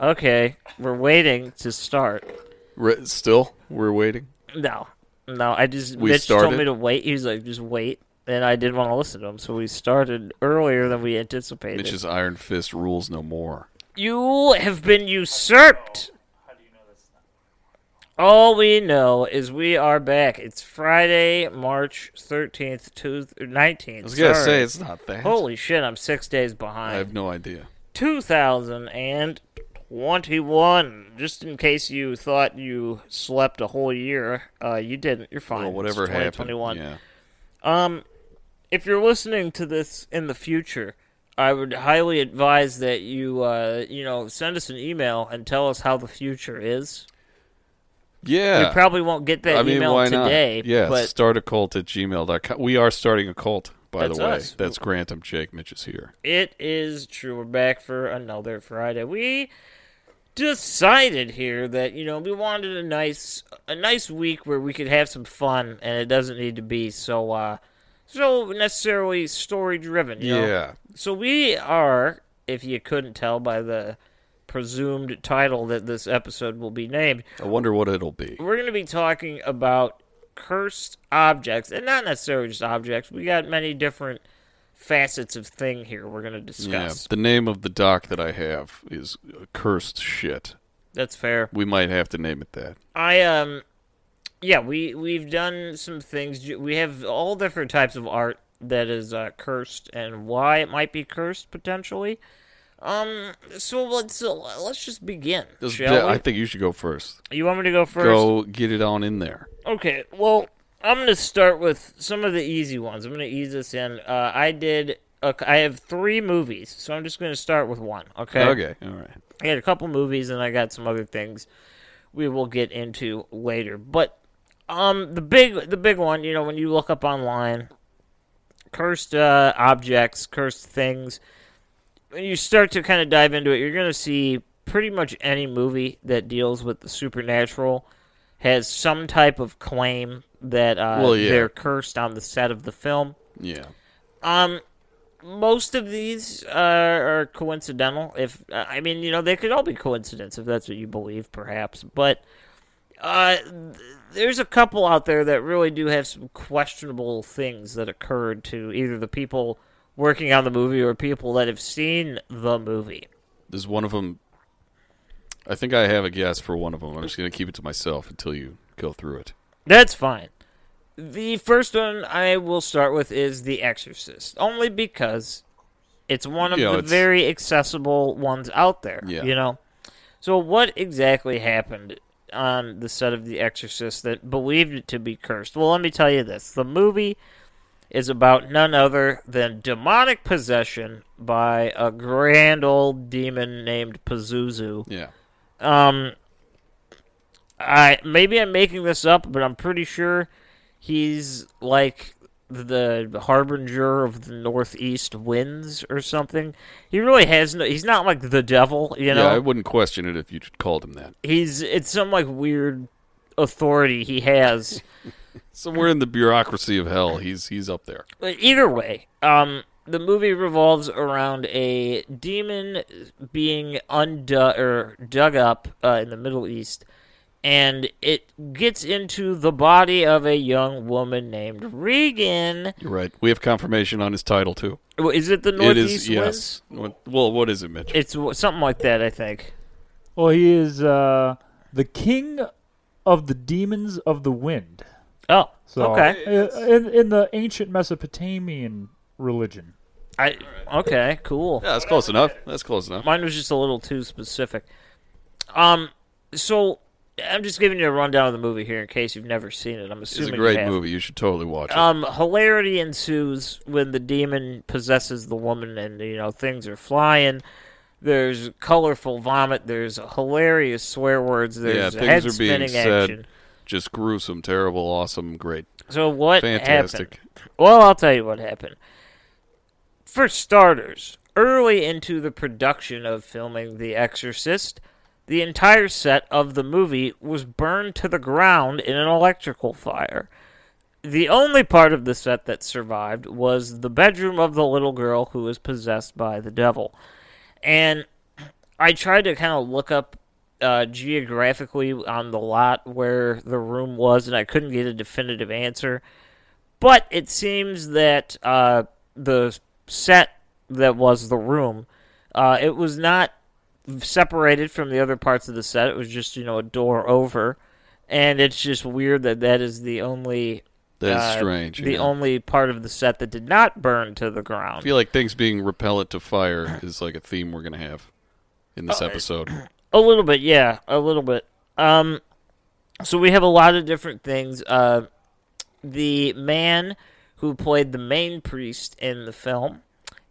Okay, we're waiting to start. Re- still, we're waiting. No, no. I just We Mitch told me to wait. He was like, just wait, and I didn't want to listen to him, so we started earlier than we anticipated. Mitch's Iron Fist rules no more. You have been usurped. How do you know this is? All we know is we are back. It's Friday, March thirteenth, 19th. I was gonna say it's not that. Holy shit! I'm six days behind. I have no idea. 2021. Just in case you thought you slept a whole year, uh, you didn't. You're fine. Well, whatever it's happened. 2021. Yeah. Um, if you're listening to this in the future, I would highly advise that you, uh, you know, send us an email and tell us how the future is. Yeah. We probably won't get that I mean, email why today. not? Yeah, but start a cult at gmail.com. We are starting a cult, by the way. us. That's Grant. I'm Jake. Mitch is here. It is true. We're back for another Friday. We decided here that you know we wanted a nice a nice week where we could have some fun, and it doesn't need to be so uh so necessarily story driven. You know? Yeah. So we are, if you couldn't tell by the presumed title that this episode will be named, I wonder what it'll be. we're going to be talking about cursed objects, and not necessarily just objects. We got many different facets of thing here we're going to discuss. Yeah. The name of the doc that I have is Cursed Shit. That's fair. We might have to name it that. I um, yeah, we we've done some things. We have all different types of art that is uh, cursed, and why it might be cursed potentially. Um, so let's uh, let's just begin. Shall we? I think you should go first. you want me to go first? Go get it on in there. Okay, well, I'm going to start with some of the easy ones. I'm going to ease this in. Uh, I did. I have three movies, so I'm just going to start with one. Okay. Okay. All right. I had a couple movies, and I got some other things we will get into later. But um, the big the big one, you know, when you look up online, cursed uh, objects, cursed things. When you start to kind of dive into it, you're going to see pretty much any movie that deals with the supernatural has some type of claim that uh, Well, yeah. they're cursed on the set of the film. Yeah. Um, most of these uh, are coincidental. If uh, I mean, you know, they could all be coincidence if that's what you believe, perhaps. But uh, th- there's a couple out there that really do have some questionable things that occurred to either the people working on the movie or people that have seen the movie. There's one of them. I think I have a guess for one of them. I'm just going to keep it to myself until you go through it. That's fine. The first one I will start with is The Exorcist, only because it's one of You know, the very accessible ones out there. Yeah. You know? So, what exactly happened on the set of The Exorcist that believed it to be cursed? Well, let me tell you this. The movie is about none other than demonic possession by a grand old demon named Pazuzu. Yeah. Um, I maybe I'm making this up, but I'm pretty sure he's like the harbinger of the northeast winds or something. He really has no. He's not like the devil, you know. yeah, I wouldn't question it if you called him that. he's it's some like weird authority he has. Somewhere in the bureaucracy of hell, he's he's up there. But either way, um, the movie revolves around a demon being undug or dug up uh, in the Middle East, and it gets into the body of a young woman named Regan. You're right. We have confirmation on his title too. Well, Is it the it Northeast is Winds? yes. What- Well, what is it, Mitch? It's something like that, I think. Well, he is uh, the king of the demons of the wind. Oh, So, okay. uh, in in the ancient Mesopotamian religion. I okay, cool. yeah, that's close enough. That's close enough. Mine was just a little too specific. Um, so I'm just giving you a rundown of the movie here in case you've never seen it. I'm assuming It's a great have. movie. You should totally watch it. Um, hilarity ensues when the demon possesses the woman, and you know things are flying. There's colorful vomit. There's hilarious swear words. There's yeah, things head are being spinning said. action. Just gruesome, terrible, awesome, great, So what fantastic. happened? Well, I'll tell you what happened. For starters, early into the production of filming The Exorcist, the entire set of the movie was burned to the ground in an electrical fire. The only part of the set that survived was the bedroom of the little girl who was possessed by the devil. And I tried to kind of look up uh, geographically on the lot where the room was, and I couldn't get a definitive answer. But it seems that uh, the set that was the room, uh, it was not separated from the other parts of the set. It was just you know a door over, and it's just weird that that is the only That's uh, strange. the yeah. only part of the set that did not burn to the ground. I feel like things being repellent to fire is like a theme we're gonna have in Uh, this episode. A little bit, yeah, a little bit. Um, so we have a lot of different things. Uh, the man who played the main priest in the film,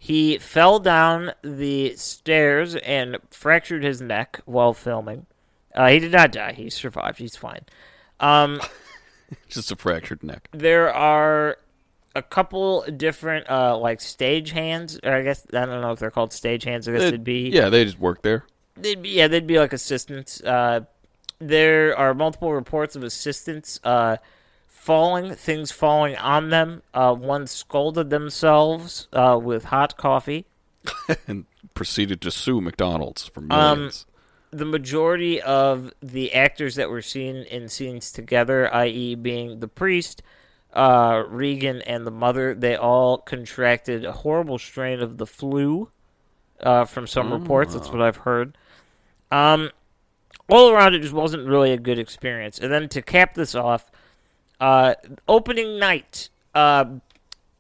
he fell down the stairs and fractured his neck while filming. Uh, he did not die. He survived. He's fine. Um, Just a fractured neck. there are a couple different, uh, like stage hands. Or I guess I don't know if they're called stage hands. I guess it'd be yeah, they just work there. They'd be, yeah, they'd be like assistants. Uh, there are multiple reports of assistants uh, falling, things falling on them. Uh, one scalded themselves uh, with hot coffee. and proceeded to sue McDonald's for Um, millions. The majority of the actors that were seen in scenes together, i.e., being the priest, uh, Regan, and the mother, they all contracted a horrible strain of the flu. Uh, from some reports, that's what I've heard. Um, all around, it just wasn't really a good experience. And then to cap this off, uh, opening night, uh,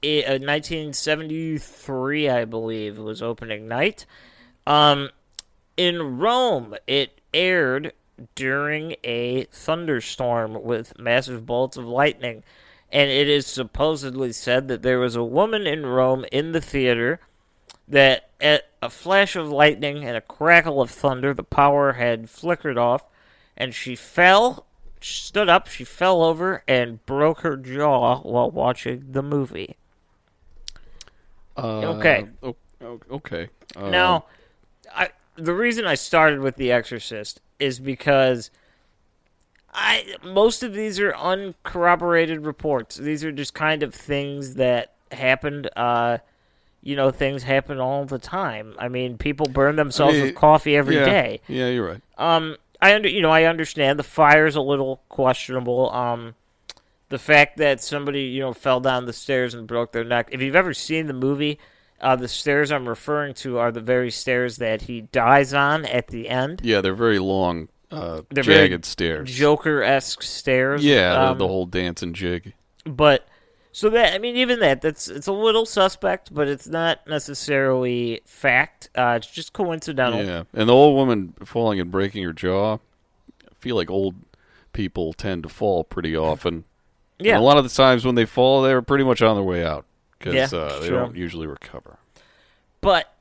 i- uh, 1973, I believe, was opening night. Um, in Rome, it aired during a thunderstorm with massive bolts of lightning. And it is supposedly said that there was a woman in Rome in the theater that at a flash of lightning and a crackle of thunder, the power had flickered off, and she fell, stood up, she fell over, and broke her jaw while watching the movie. Uh, okay. okay. Uh, Now, I the reason I started with The Exorcist is because I most of these are uncorroborated reports. These are just kind of things that happened. Uh, you know, things happen all the time. I mean, people burn themselves mean, with coffee every yeah, day. Yeah, you're right. Um, I under you know I understand the fire's a little questionable. Um, the fact that somebody you know fell down the stairs and broke their neck. If you've ever seen the movie, uh, the stairs I'm referring to are the very stairs that he dies on at the end. Yeah, they're very long, uh, They're very jagged stairs. Joker esque stairs. yeah, the- um, the whole dancing jig. But so that I mean, even that that's it's a little suspect, but it's not necessarily fact. Uh, it's just coincidental. Yeah, and the old woman falling and breaking her jaw. I feel like old people tend to fall pretty often. Yeah. And a lot of the times when they fall, they're pretty much on their way out because Yeah, uh, they true. don't usually recover. But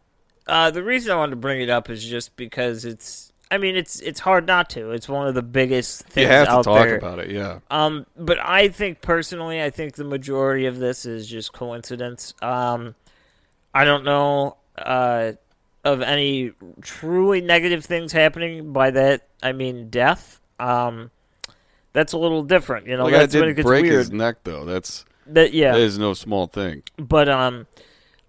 uh, the reason I wanted to bring it up is just because it's. I mean, it's it's hard not to. It's one of the biggest things You have to out talk there. about it. Yeah. Um, but I think personally, I think the majority of this is just coincidence. Um, I don't know uh, of any truly negative things happening. By that, I mean death. Um, That's a little different, you know. Like that's it did break weird. his neck though. That's That yeah, that is no small thing. but um,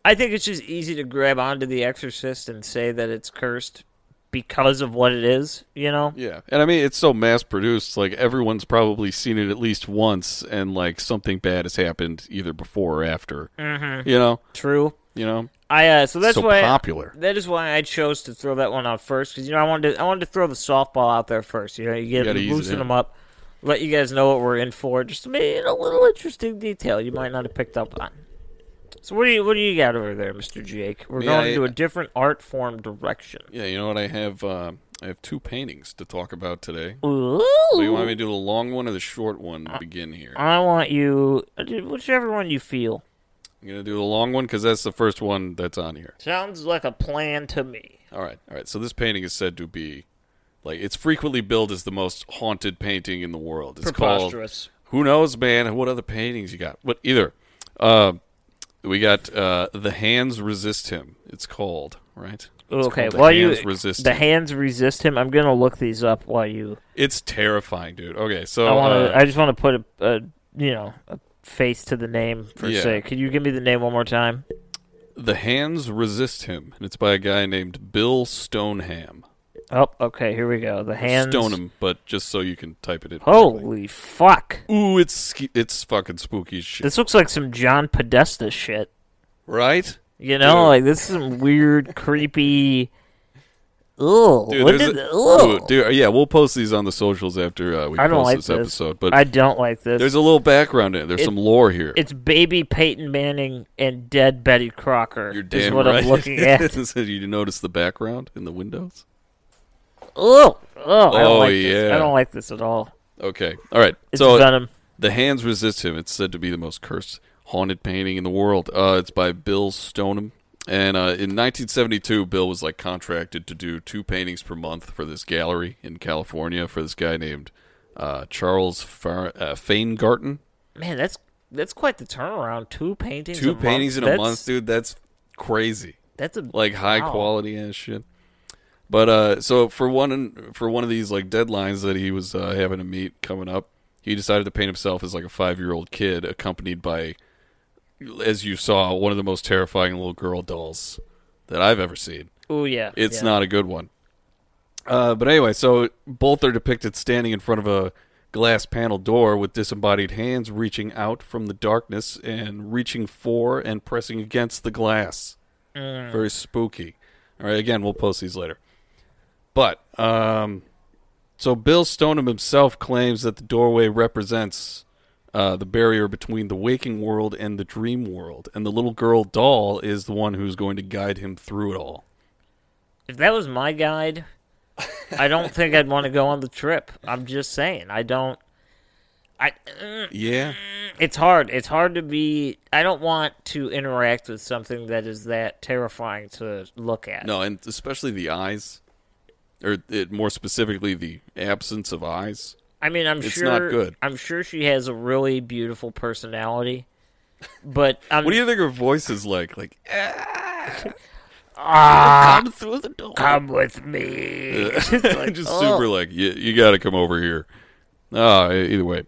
I think it's just easy to grab onto The Exorcist and say that it's cursed because of what it is, you know. Yeah, and I mean it's so mass produced. Like everyone's probably seen it at least once, and like something bad has happened either before or after. Mm-hmm. You know, True. you know. I uh, so that's So why popular. that is why I chose to throw that one out first because you know I wanted to, I wanted to throw the softball out there first. You know, you get it boosting them up, let you guys know what we're in for. Just maybe a little interesting detail you might not have picked up on. So what do you what do you got over there, Mister Jake? We're Me, going I- into a different art form direction. Yeah, you know what? I have uh, I have two paintings to talk about today. Ooh. So you want me to do the long one or the short one Uh, to begin here? I want you, whichever one you feel. I'm gonna do the long one because that's the first one that's on here. Sounds like a plan to me. All right, all right. So this painting is said to be, like, it's frequently billed as the most haunted painting in the world. It's called Preposterous. Who knows, man? What other paintings you got? What either? Uh, we got uh, the hands resist him. It's called right. It's Okay, called the while hands you resist the him. hands resist him, I'm gonna look these up while you. It's terrifying, dude. Okay, so I want to. uh, I just want to put a, a, you know, a face to the name for Yeah. say. Could you give me the name one more time? the hands resist him, and it's by a guy named Bill Stoneham. Oh, okay. Here we go. The hands. Stoneham, but just so you can type it in. Holy fuck! Ooh, it's it's fucking spooky shit, This looks like some John Podesta shit. right? You know, Dude. like this is some weird, creepy. Ugh. Dude, what did, a- ugh. dude, dude, yeah, we'll post these on the socials after uh, we I post like this this. episode. But I don't like this. there's a little background in it. There's It- some lore here. It's baby Peyton Manning and dead Betty Crocker. You're is damn what right. I'm looking at. so you notice the background in the windows? Oh, oh, I don't Oh, like this. yeah. I don't like this at all. Okay, all right. It's so Venom. the hands resist him. It's said to be the most cursed haunted painting in the world. Uh, it's by Bill Stoneham. And uh, in 1972, Bill was like contracted to do two paintings per month for this gallery in California for this guy named uh, Charles Far- uh, Feingarten. Man, that's that's quite the turnaround. Two paintings. Two a month. paintings in a That's- month, dude. That's crazy. That's a like high wow. quality ass shit. But uh, so for one for one of these like deadlines that he was uh, having to meet coming up, he decided to paint himself as like a five year old kid, accompanied by, as you saw, one of the most terrifying little girl dolls that I've ever seen. Oh yeah. It's yeah. not a good one. Uh, but anyway, so both are depicted standing in front of a glass panel door with disembodied hands reaching out from the darkness and reaching for and pressing against the glass. Very spooky. All right, again, we'll post these later. But um, so Bill Stoneham himself claims that the doorway represents uh, the barrier between the waking world and the dream world, and the little girl doll is the one who's going to guide him through it all. If that was my guide, I don't think I'd want to go on the trip. I'm just saying. I don't. I. mm, Yeah. It's hard. It's hard to be. I don't want to interact with something that is that terrifying to look at. No, and especially the eyes, or it, more specifically, the absence of eyes. I mean, I'm It's sure. not good. I'm sure she has a really beautiful personality, but I'm, What do you think her voice is like? Like, ah, come through the door. come with me. It's like, just oh. super like you, you got to come over here. Ah, either way.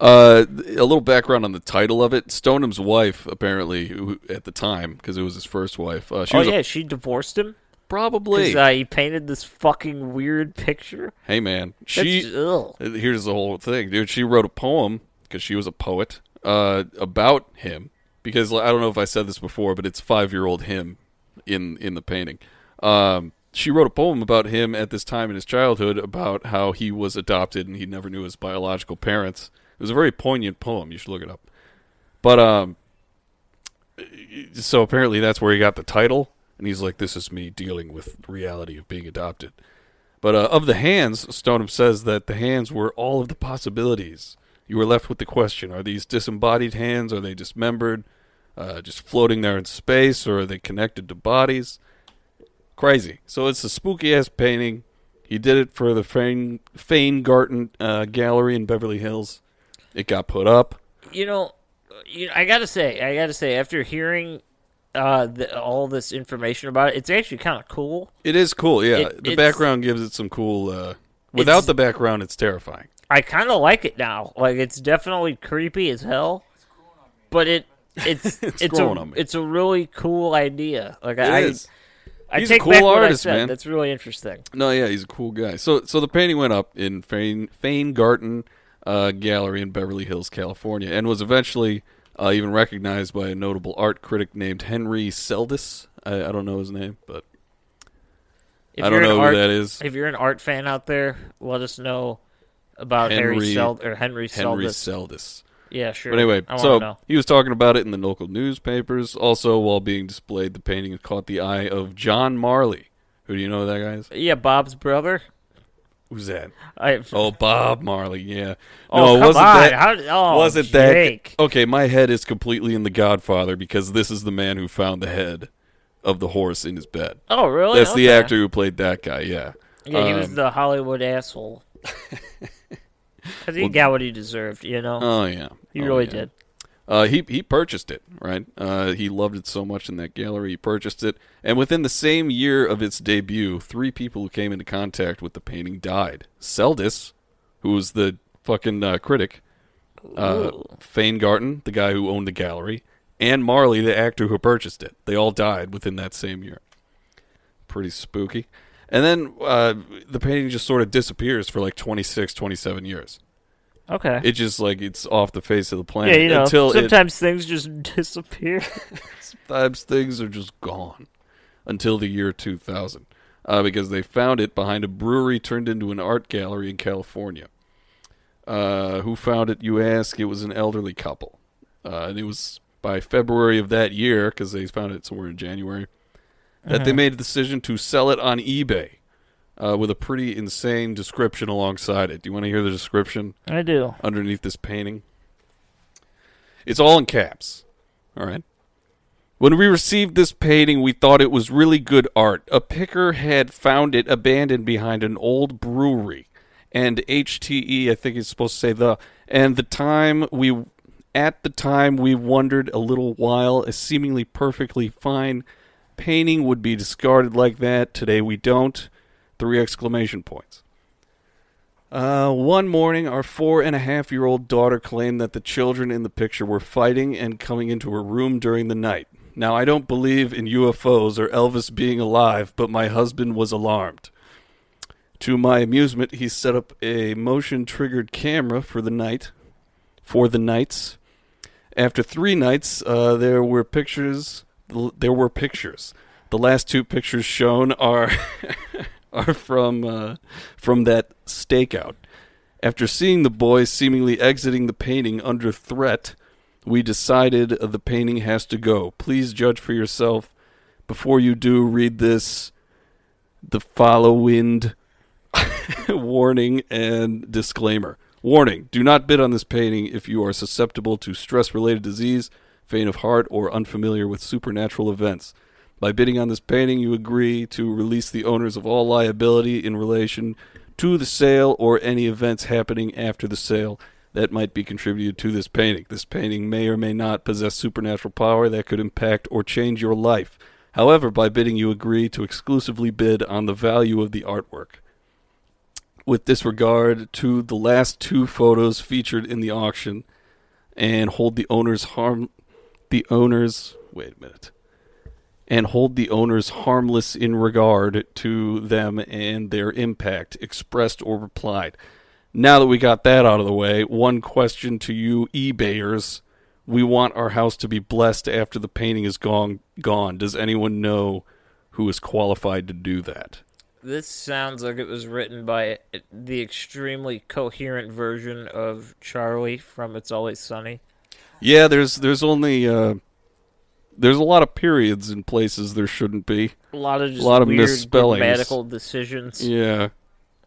Uh, a little background on the title of it. Stoneham's wife, apparently, who, at the time, because it was his first wife, uh, she Oh was a- yeah, she divorced him probably. uh, he painted this fucking weird picture. hey man, she. ugh. uh, Here's the whole thing, dude. She wrote a poem because she was a poet uh, about him. Because I don't know if I said this before, but it's five year old him in in the painting. Um, she wrote a poem about him at this time in his childhood about how he was adopted and he never knew his biological parents. It was a very poignant poem. You should look it up. But um, so apparently that's where he got the title, and he's like, "This is me dealing with reality of being adopted." But uh, of the hands, Stoneham says that the hands were all of the possibilities. You were left with the question: Are these disembodied hands? Are they dismembered, uh, just floating there in space, or are they connected to bodies? Crazy. So it's a spooky ass painting. He did it for the Feingarten uh, Gallery in Beverly Hills. It got put up. you know, I gotta say, I gotta say, after hearing uh, the, all this information about it, it's actually kind of cool. It is cool, yeah. It- the background gives it some cool. Uh, without the background, it's terrifying. I kind of like it now. Like it's definitely creepy as hell, but it it's It's it's, a it's a really cool idea. Like It I is. I He's a take cool back what I artist, said. man. That's really interesting. No, yeah, he's a cool guy. So, so the painting went up in Fane Feingarten uh, Gallery in Beverly Hills, California, and was eventually uh, even recognized by a notable art critic named Henry Seldis. I, I don't know his name, but If I don't know an who art, that is. If you're an art fan out there, let us know about Harry Henry- Seld or Henry Henry Seldis. Seldis. Yeah, sure. But anyway, I so know. he was talking about it in the local newspapers. Also, while being displayed, the painting caught the eye of John Marley. Who do you know that guy is? Yeah, Bob's brother. Who's that? I, Oh, Bob Marley. Yeah. oh, no, come wasn't on. that? How, oh, wasn't Jake. that okay? My head is completely in The Godfather because this is the man who found the head of the horse in his bed. Oh, really? That's the actor who played that guy. Yeah. Yeah, he was Um, the Hollywood asshole. Because he Well- got what he deserved, you know? Oh yeah. he Oh, really yeah. did. Uh, he he purchased it, right? Uh, he loved it so much in that gallery, he purchased it, and within the same year of its debut, three people who came into contact with the painting died. Seldis, who was the fucking uh, critic, uh, Feingarten, the guy who owned the gallery, and Marley, the actor who purchased it. They all died within that same year. Pretty spooky. And then uh, the painting just sort of disappears for like 26, 27 years. Okay. It just like it's off the face of the planet yeah, you know, until it sometimes things just disappear. Sometimes things are just gone until the year 2000 uh, because they found it behind a brewery turned into an art gallery in California. Uh, who found it, you ask? It was an elderly couple. Uh, and it was by February of that year, because they found it somewhere in January, that they made a decision to sell it on eBay uh, with a pretty insane description alongside it. Do you want to hear the description? I do. underneath this painting. It's all in caps. All right. When we received this painting, we thought it was really good art. A picker had found it abandoned behind an old brewery. And HTE, I think it's supposed to say the, and the time we, at the time we wondered a little while, a seemingly perfectly fine painting would be discarded like that. Today we don't. Three exclamation points. Uh, one morning, our four and a half year old daughter claimed that the children in the picture were fighting and coming into her room during the night. Now, I don't believe in UFOs or Elvis being alive, but my husband was alarmed. To my amusement, he set up a motion triggered camera for the night. For the nights. After three nights, uh, there were pictures. There were pictures. The last two pictures shown are are from uh, from that stakeout. After seeing the boys seemingly exiting the painting under threat, we decided the painting has to go. Please judge for yourself. Before you do, read this. The following warning and disclaimer. Warning: Do not bid on this painting if you are susceptible to stress-related disease, faint of heart, or unfamiliar with supernatural events. By bidding on this painting, you agree to release the owners of all liability in relation to the sale or any events happening after the sale that might be contributed to this painting. This painting may or may not possess supernatural power that could impact or change your life. However, by bidding, you agree to exclusively bid on the value of the artwork. With disregard to the last two photos featured in the auction, and hold the owners harm the owners wait a minute and hold the owners harmless in regard to them and their impact, expressed or replied. Now that we got that out of the way, one question to you eBayers. We want our house to be blessed after the painting is gone gone. Does anyone know who is qualified to do that? This sounds like it was written by the extremely coherent version of Charlie from It's Always Sunny. Yeah, there's there's only uh there's a lot of periods in places there shouldn't be. A lot of just a lot of weird misspellings. grammatical decisions. Yeah.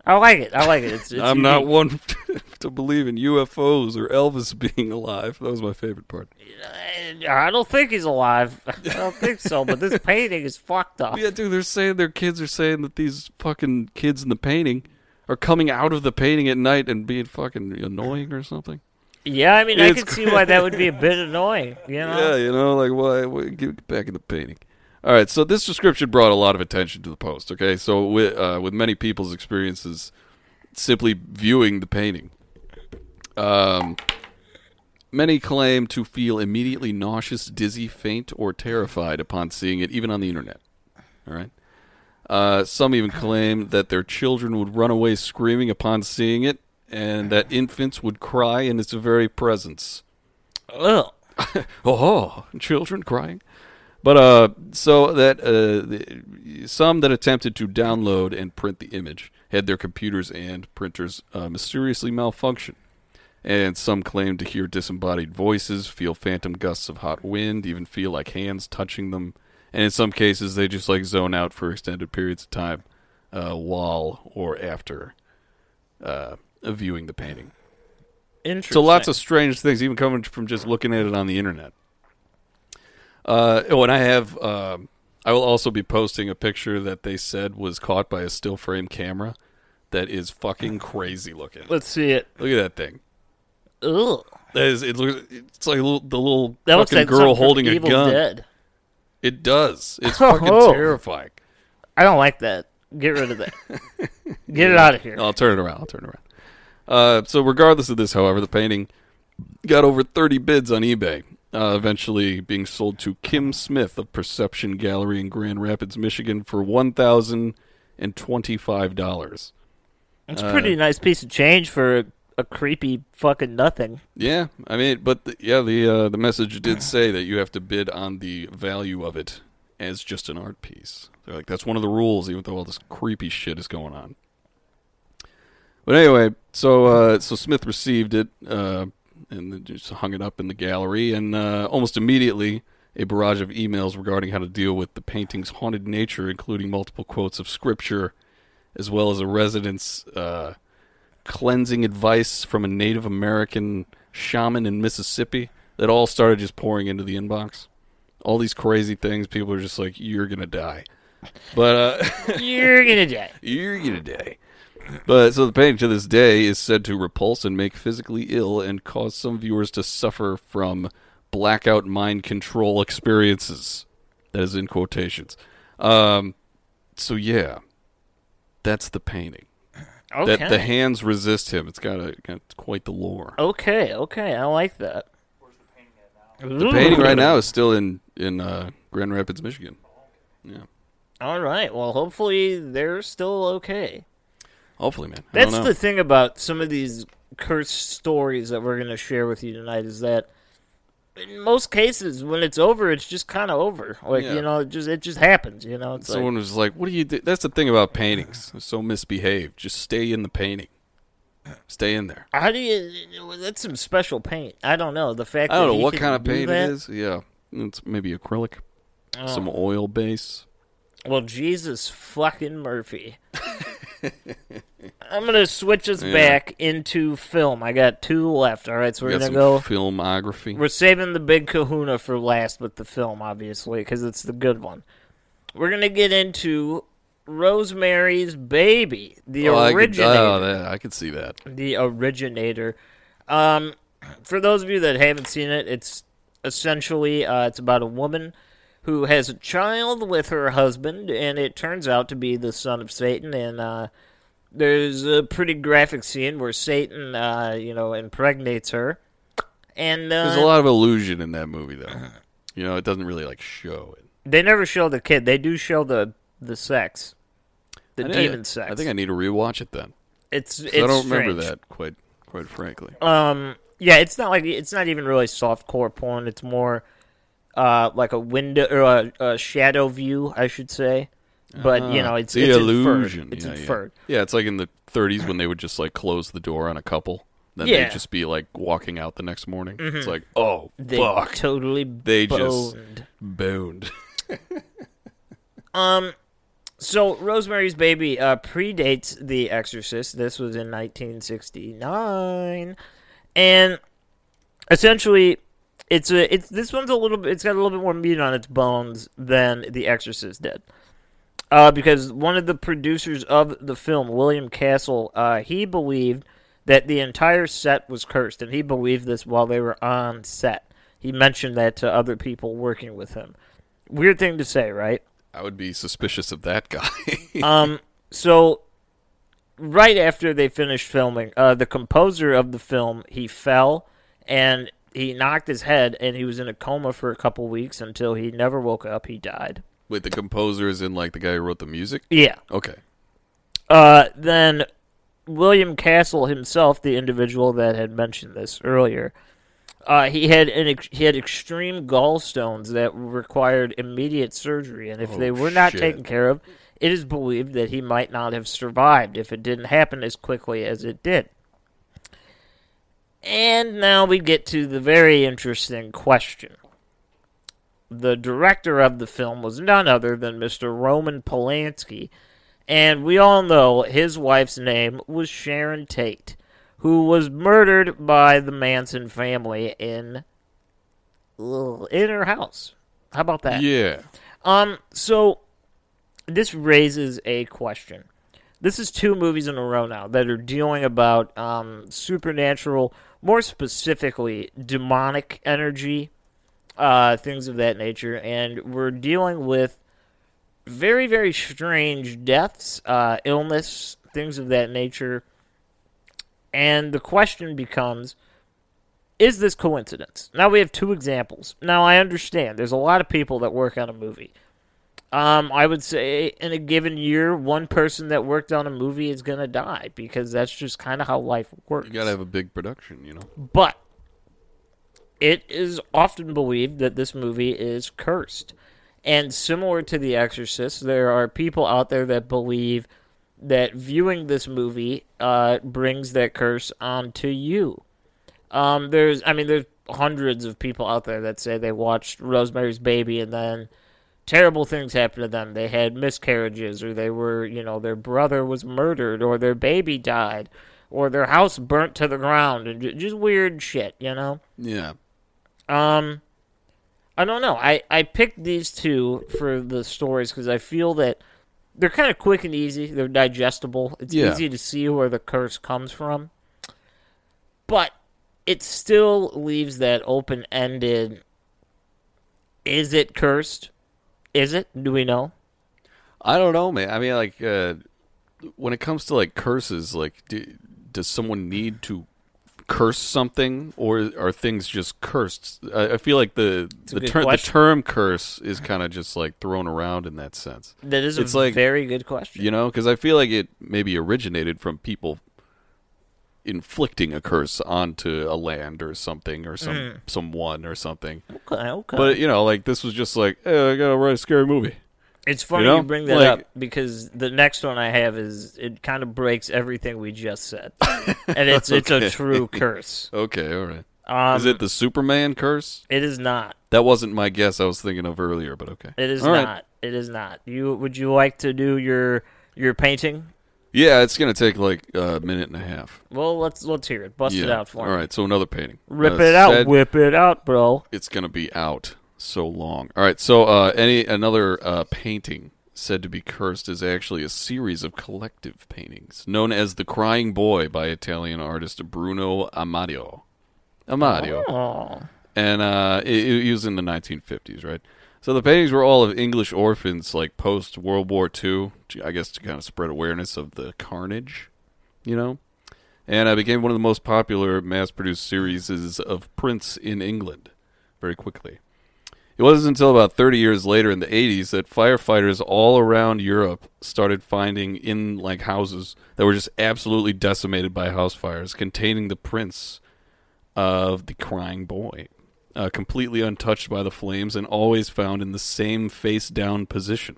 I like it. I like it. It's, it's I'm not one to believe in UFOs or Elvis being alive. That was my favorite part. Uh, I don't think he's alive. I don't think so. But this painting is fucked up. Yeah, dude, they're saying their kids are saying that these fucking kids in the painting are coming out of the painting at night and being fucking annoying or something. Yeah, I mean, I can see why that would be a bit annoying. You know. Yeah, you know, like why, why get back in the painting. All right, so this description brought a lot of attention to the post. Okay, so with uh, with many people's experiences simply viewing the painting Um, many claim to feel immediately nauseous, dizzy, faint, or terrified upon seeing it, even on the internet. All right. Uh, some even claim that their children would run away screaming upon seeing it, and that infants would cry in its very presence. Ugh. oh, children crying. But uh, so that uh, the, some that attempted to download and print the image had their computers and printers uh, mysteriously malfunction, and some claimed to hear disembodied voices, feel phantom gusts of hot wind, even feel like hands touching them, and in some cases they just like zone out for extended periods of time uh, while or after uh, viewing the painting. Interesting. So lots of strange things, even coming from just looking at it on the internet. Uh, oh, and I have, um I will also be posting a picture that they said was caught by a still frame camera that is fucking crazy looking. Let's see it. Look at that thing. Ugh. That is, it looks, it's like a little, the little That fucking like girl something from holding a Evil gun. Dead. It does. It's fucking Oh. terrifying. I don't like that. Get rid of that. Get it out of here. I'll turn it around. I'll turn it around. Uh, so, regardless of this, however, the painting got over 30 bids on eBay, uh, eventually being sold to Kim Smith of Perception Gallery in Grand Rapids, Michigan, for one thousand and twenty-five dollars. It's a pretty nice piece of change for a, a creepy fucking nothing. Yeah, I mean, but the, yeah, the uh, the message did say that you have to bid on the value of it as just an art piece. They're like, that's one of the rules, even though all this creepy shit is going on. But anyway, so uh, so Smith received it uh, and then just hung it up in the gallery, and uh, almost immediately a barrage of emails regarding how to deal with the painting's haunted nature, including multiple quotes of scripture, as well as a resident's uh, cleansing advice from a Native American shaman in Mississippi, that all started just pouring into the inbox. All these crazy things, people are just like, "You're gonna die," but uh, You're gonna die. you're gonna die. But so the painting to this day is said to repulse and make physically ill and cause some viewers to suffer from blackout mind control experiences. That is in quotations. Um, so yeah, that's the painting. Okay. That the hands resist him. It's got, a, got quite the lore. okay, okay, I like that. The painting right now is still in in uh, Grand Rapids, Michigan. Yeah, All right. Well, hopefully they're still okay. Hopefully, man. I That's don't know. the thing about some of these cursed stories that we're going to share with you tonight is that in most cases when it's over it's just kind of over like Yeah. you know it just it just happens you know it's Someone like, was like, "What do you do?" That's the thing about paintings. They're so misbehaved. Just stay in the painting. Stay in there. how do you that's some special paint i don't know the fact I don't that know what kind of paint that, it is. Yeah, it's maybe acrylic, oh, some oil base. well jesus fucking murphy i'm gonna switch us Yeah. back into film i got two left all right so We we're gonna go filmography. We're saving the big kahuna for last with the film, obviously, because it's the good one. We're going to get into Rosemary's Baby, the oh, I could, oh, that, I could see that. the originator. Um, for those of you that haven't seen it, it's essentially uh, it's about a woman who has a child with her husband, and it turns out to be the son of Satan. And uh, there's a pretty graphic scene where Satan, uh, you know, impregnates her. And uh, There's a lot of illusion in that movie, though. You know, it doesn't really like show it. They never show the kid. They do show the the sex, the I demon sex. I think I need to rewatch it then. it's it's I don't remember that quite, quite frankly. Um, yeah, it's not like it's not even really soft core porn. It's more uh like a window or a, a shadow view, I should say. But you Ah, know, it's the it's illusion. Inferred. It's yeah, yeah. inferred. Yeah, it's like in the 30s when they would just like close the door on a couple. Then Yeah. they'd just be like walking out the next morning. It's like, oh They fuck, totally They just- boned. boned. Um, so Rosemary's Baby uh, predates The Exorcist. This was in 1969, and essentially, it's a it's this one's a little bit. It's got a little bit more meat on its bones than The Exorcist did. Uh, because one of the producers of the film, William Castle, uh, he believed that the entire set was cursed, and he believed this while they were on set. He mentioned that to other people working with him. Weird thing to say, right? I would be suspicious of that guy. Um, so right after they finished filming, uh, the composer of the film he fell and he knocked his head, and he was in a coma for a couple weeks until he never woke up. He died. Wait, the composer is in like the guy who wrote the music. Yeah. Okay. Uh, then William Castle himself, the individual that had mentioned this earlier, uh, he had an he had extreme gallstones that required immediate surgery, and if Oh, they were not shit. taken care of, it is believed that he might not have survived if it didn't happen as quickly as it did. And now we get to the very interesting question. The director of the film was none other than Mr. Roman Polanski, and we all know his wife's name was Sharon Tate, who was murdered by the Manson family in in her house. How about that? Yeah. Um, so this raises a question. This is two movies in a row now that are dealing about um, supernatural, more specifically demonic energy, uh, things of that nature, and we're dealing with very, very strange deaths, uh, illness, things of that nature. And the question becomes is this coincidence? Now we have two examples. Now I understand there's a lot of people that work on a movie. Um, I would say in a given year, one person that worked on a movie is gonna die because that's just kind of how life works. You gotta have a big production, you know. But it is often believed that this movie is cursed. And similar to The Exorcist, there are people out there that believe that viewing this movie uh, brings that curse onto you. Um, there's, I mean, there's hundreds of people out there that say they watched Rosemary's Baby and then terrible things happened to them. They had miscarriages, or they were, you know, their brother was murdered, or their baby died, or their house burnt to the ground, and just weird shit, you know. Yeah. Um, I don't know. I I picked these two for the stories because I feel that they're kind of quick and easy. They're digestible. It's Yeah. easy to see where the curse comes from, but it still leaves that open ended. Is it cursed? Is it? Do we know? I don't know, man. I mean, like, uh, when it comes to like curses, like, do, does someone need to curse something, or are things just cursed? I, I feel like the the, ter- the term curse is kind of just like thrown around in that sense, That is a It's like- very good question. you know? Because I feel like it maybe originated from people inflicting a curse onto a land or something or some Mm. someone or something. Okay, okay. But you know, like this was just like, hey, I gotta write a scary movie. It's funny you, know? bring that Like- up because the next one I have is it kind of breaks everything we just said, and it's it's a true curse. Okay, all right. Um, is it the Superman curse? It is not. That wasn't my guess. I was thinking of earlier, but okay. It is All right. not. It is not. You would you like to do your your painting? Yeah, it's gonna take like a minute and a half. Well, let's let's hear it. Bust yeah. it out for All me. right, so another painting. Rip Uh, it out. said Whip it out, bro. It's gonna be out so long. All right, so uh, any another uh, painting said to be cursed is actually a series of collective paintings known as the Crying Boy by Italian artist Bruno Amadio. Amadio. Oh, and uh, it, it was in the 1950s, right? So the paintings were all of English orphans, like post World War II, I guess to kind of spread awareness of the carnage, you know. And I became one of the most popular mass-produced series of prints in England, very quickly. It wasn't until about 30 years later in the 80s that firefighters all around Europe started finding in like houses that were just absolutely decimated by house fires containing the prints of the crying boy, uh, completely untouched by the flames and always found in the same face down position.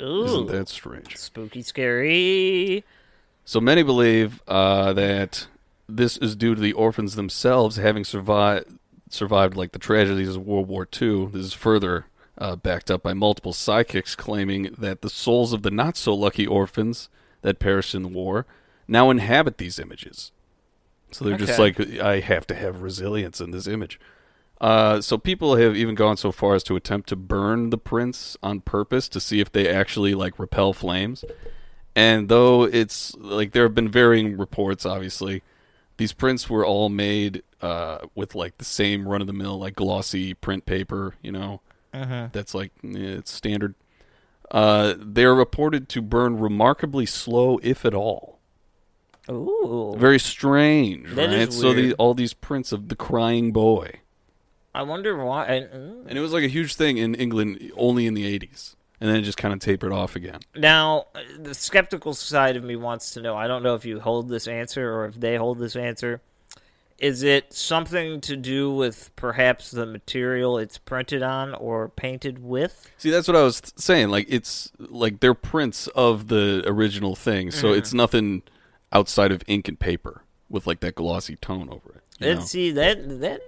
Ooh. Isn't that strange? spooky, scary. So many believe uh, that this is due to the orphans themselves having survived survived like the tragedies of World War II. This is further uh, backed up by multiple psychics claiming that the souls of the not so lucky orphans that perished in the war now inhabit these images. So they're just like, I have to have resilience in this image. Uh, so people have even gone so far as to attempt to burn the prints on purpose to see if they actually like repel flames. And though it's like there have been varying reports, obviously, these prints were all made uh, with like the same run of the mill, like glossy print paper, you know, that's like it's standard. Uh, they're reported to burn remarkably slow, if at all. Ooh. Very strange, That right? is So the, all these prints of the crying boy, I wonder why. and- it was like a huge thing in England only in the '80s, and then it just kind of tapered off again. Now, the skeptical side of me wants to know. I don't know if you hold this answer or if they hold this answer. Is it something to do with perhaps the material it's printed on or painted with? See, that's what I was saying. Like it's like they're prints of the original thing, so Mm-hmm. it's nothing outside of ink and paper with like that glossy tone over it. And know? see that that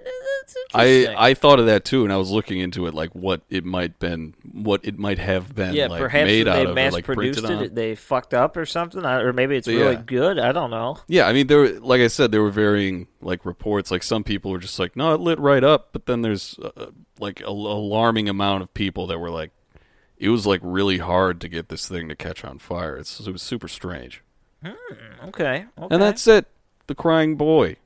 I. I thought of that too, and I was looking into it, like what it might been, what it might have been, yeah, like perhaps made they of, mass like produced on. it, they fucked up or something, or maybe it's really yeah. good. I don't know. Yeah, I mean, there, were- like I said, there were varying like reports. Like some people were just like, "No, it lit right up," but then there's uh, like a alarming amount of people that were like, "It was like really hard to get this thing to catch on fire." It's it was super strange. Okay, okay. And that's it. The crying boy,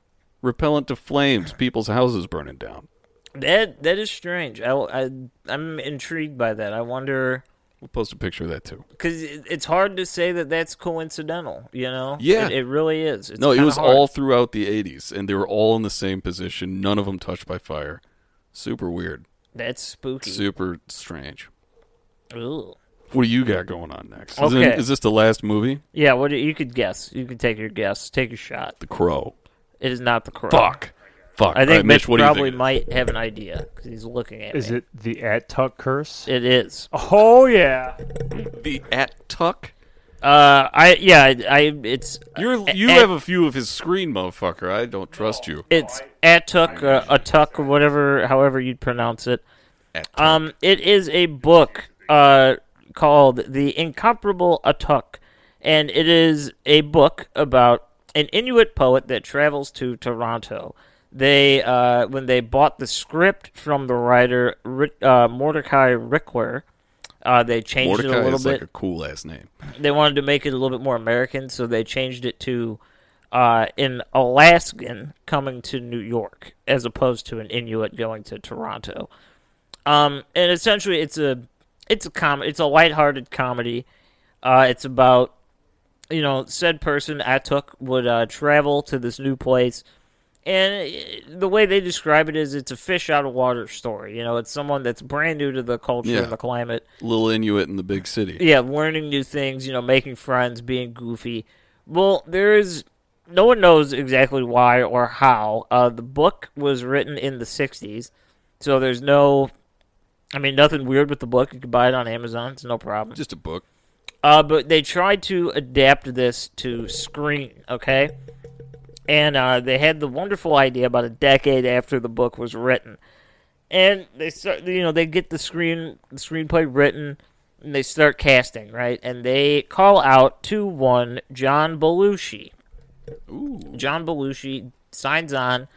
repellent to flames, people's houses burning down. that that is strange. I, I I'm intrigued by that. I wonder. We'll post a picture of that too. because it's hard to say that that's coincidental. You know, Yeah. it, it really is. It's no, it was hard. all throughout the '80s, and they were all in the same position. None of them touched by fire. Super weird. That's spooky. Super strange. Ooh. What do you got going on next? Is, Okay. is this the last movie? Yeah, what do, you could guess. You could take your guess. Take your shot. The Crow. It is not the crow. Fuck. Fuck. I think right, Mitch Mitch, what probably think? might have an idea because he's looking at Is me. it the Atuk curse? It is. Oh yeah. the Atuk? Uh, I yeah, I, I it's You're you at- have a few of his screen, motherfucker. I don't trust you. it's atuk uh, atuk or whatever, however you'd pronounce it. At Um, it is a book uh, called The Incomparable Atuk, and it is a book about an Inuit poet that travels to Toronto. They, uh, when they bought the script from the writer uh, Mordecai Richler, uh, they changed Mordecai it a little is bit like a cool ass name. they wanted to make it a little bit more American, so they changed it to uh, an Alaskan coming to New York as opposed to an Inuit going to Toronto. Um, and essentially, it's a it's a com it's a lighthearted comedy. Uh, it's about you know said person Atuk would uh, travel to this new place, and uh, the way they describe it is it's a fish out of water story. You know, it's someone that's brand new to the culture Yeah. and the climate. Little Inuit in the big city. Yeah, learning new things, you know, making friends, being goofy. Well, there is no one knows exactly why or how. Uh, the book was written in the '60s, so there's no, I mean, nothing weird with the book. You can buy it on Amazon; it's no problem. Just a book. Uh, but they tried to adapt this to screen, okay? And uh, they had the wonderful idea about a decade after the book was written, and they start, you know, they get the screen, the screenplay written, and they start casting, right? And they call out to one John Belushi. Ooh. John Belushi signs on.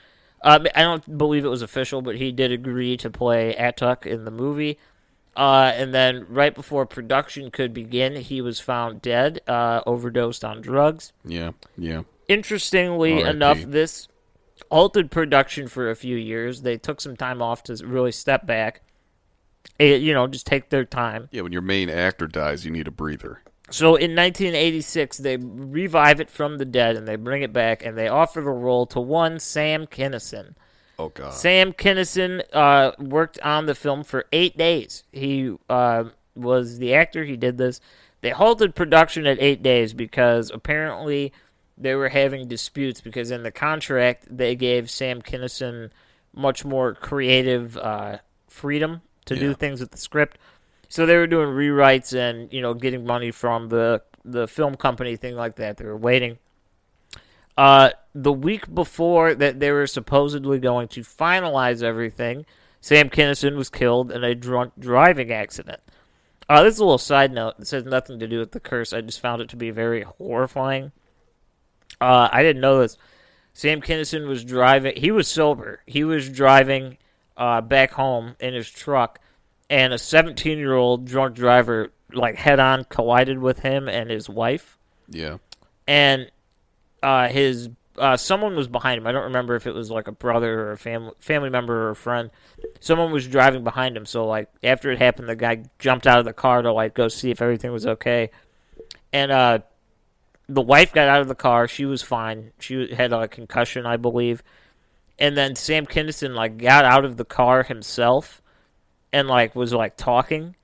Um, I don't believe it was official, but he did agree to play Atuk in the movie. Uh, and then right before production could begin, he was found dead, uh, overdosed on drugs. Yeah. Yeah. Interestingly R.I.P.. enough, this altered production for a few years. They took some time off to really step back. eh, you know, just take their time. Yeah. When your main actor dies, you need a breather. So in 1986, they revive it from the dead and they bring it back and they offer the role to one Sam Kinison. Oh God. Sam Kinison uh, worked on the film for eight days. He uh, was the actor. He did this. They halted production at eight days because apparently they were having disputes because in the contract they gave Sam Kinison much more creative uh, freedom to do things with the script. So they were doing rewrites and you know getting money from the the film company, thing like that. They were waiting. Uh, the week before that they were supposedly going to finalize everything, Sam Kinison was killed in a drunk driving accident. Uh, this is a little side note. This has nothing to do with the curse. I just found it to be very horrifying. Uh, I didn't know this. Sam Kinison was driving. He was sober. He was driving uh, back home in his truck, and a 17-year-old drunk driver, like head-on, collided with him and his wife Yeah. and uh, his uh, someone was behind him. I don't remember if it was like a brother or a family family member or a friend. Someone was driving behind him. So like after it happened, the guy jumped out of the car to like go see if everything was okay. And uh, the wife got out of the car. She was fine. She had a concussion, I believe. And then Sam Kinison like got out of the car himself and like was like talking,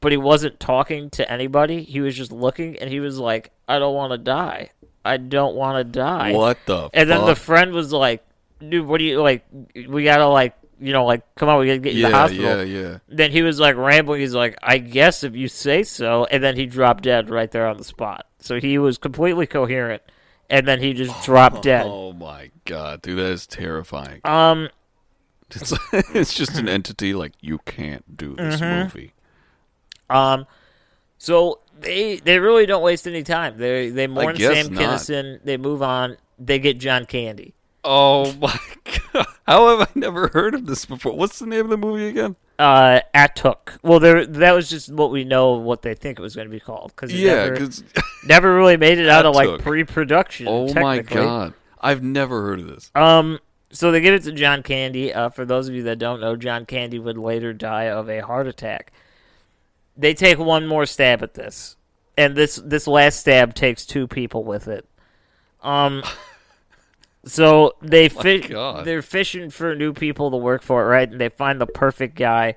but he wasn't talking to anybody. He was just looking and he was like, "I don't want to die. I don't want to die." What the? And then the friend was like, "Dude, what do you like? We gotta like, you know, like, come on, we gotta get you to the hospital." yeah, yeah. Then he was like rambling. He's like, "I guess if you say so," and then he dropped dead right there on the spot. So he was completely coherent, and then he just dropped dead. Oh my god, dude, that is terrifying. Um, It's, it's just an entity like you can't do this Mm-hmm. movie. um, so they they really don't waste any time. They they mourn Sam not. Kinison. They move on. They get John Candy. Oh my god, how have I never heard of this before? What's the name of the movie again? Uh, Atuk. Well, there that was just what we know what they think it was going to be called because Yeah, never, because never really made it out of like pre-production. oh my god, I've never heard of this. Um, so they give it to John Candy. Uh, for those of you that don't know, John Candy would later die of a heart attack. They take one more stab at this, and this this last stab takes two people with it. Um, so they fi- God. they're fishing for new people to work for it, right? And they find the perfect guy,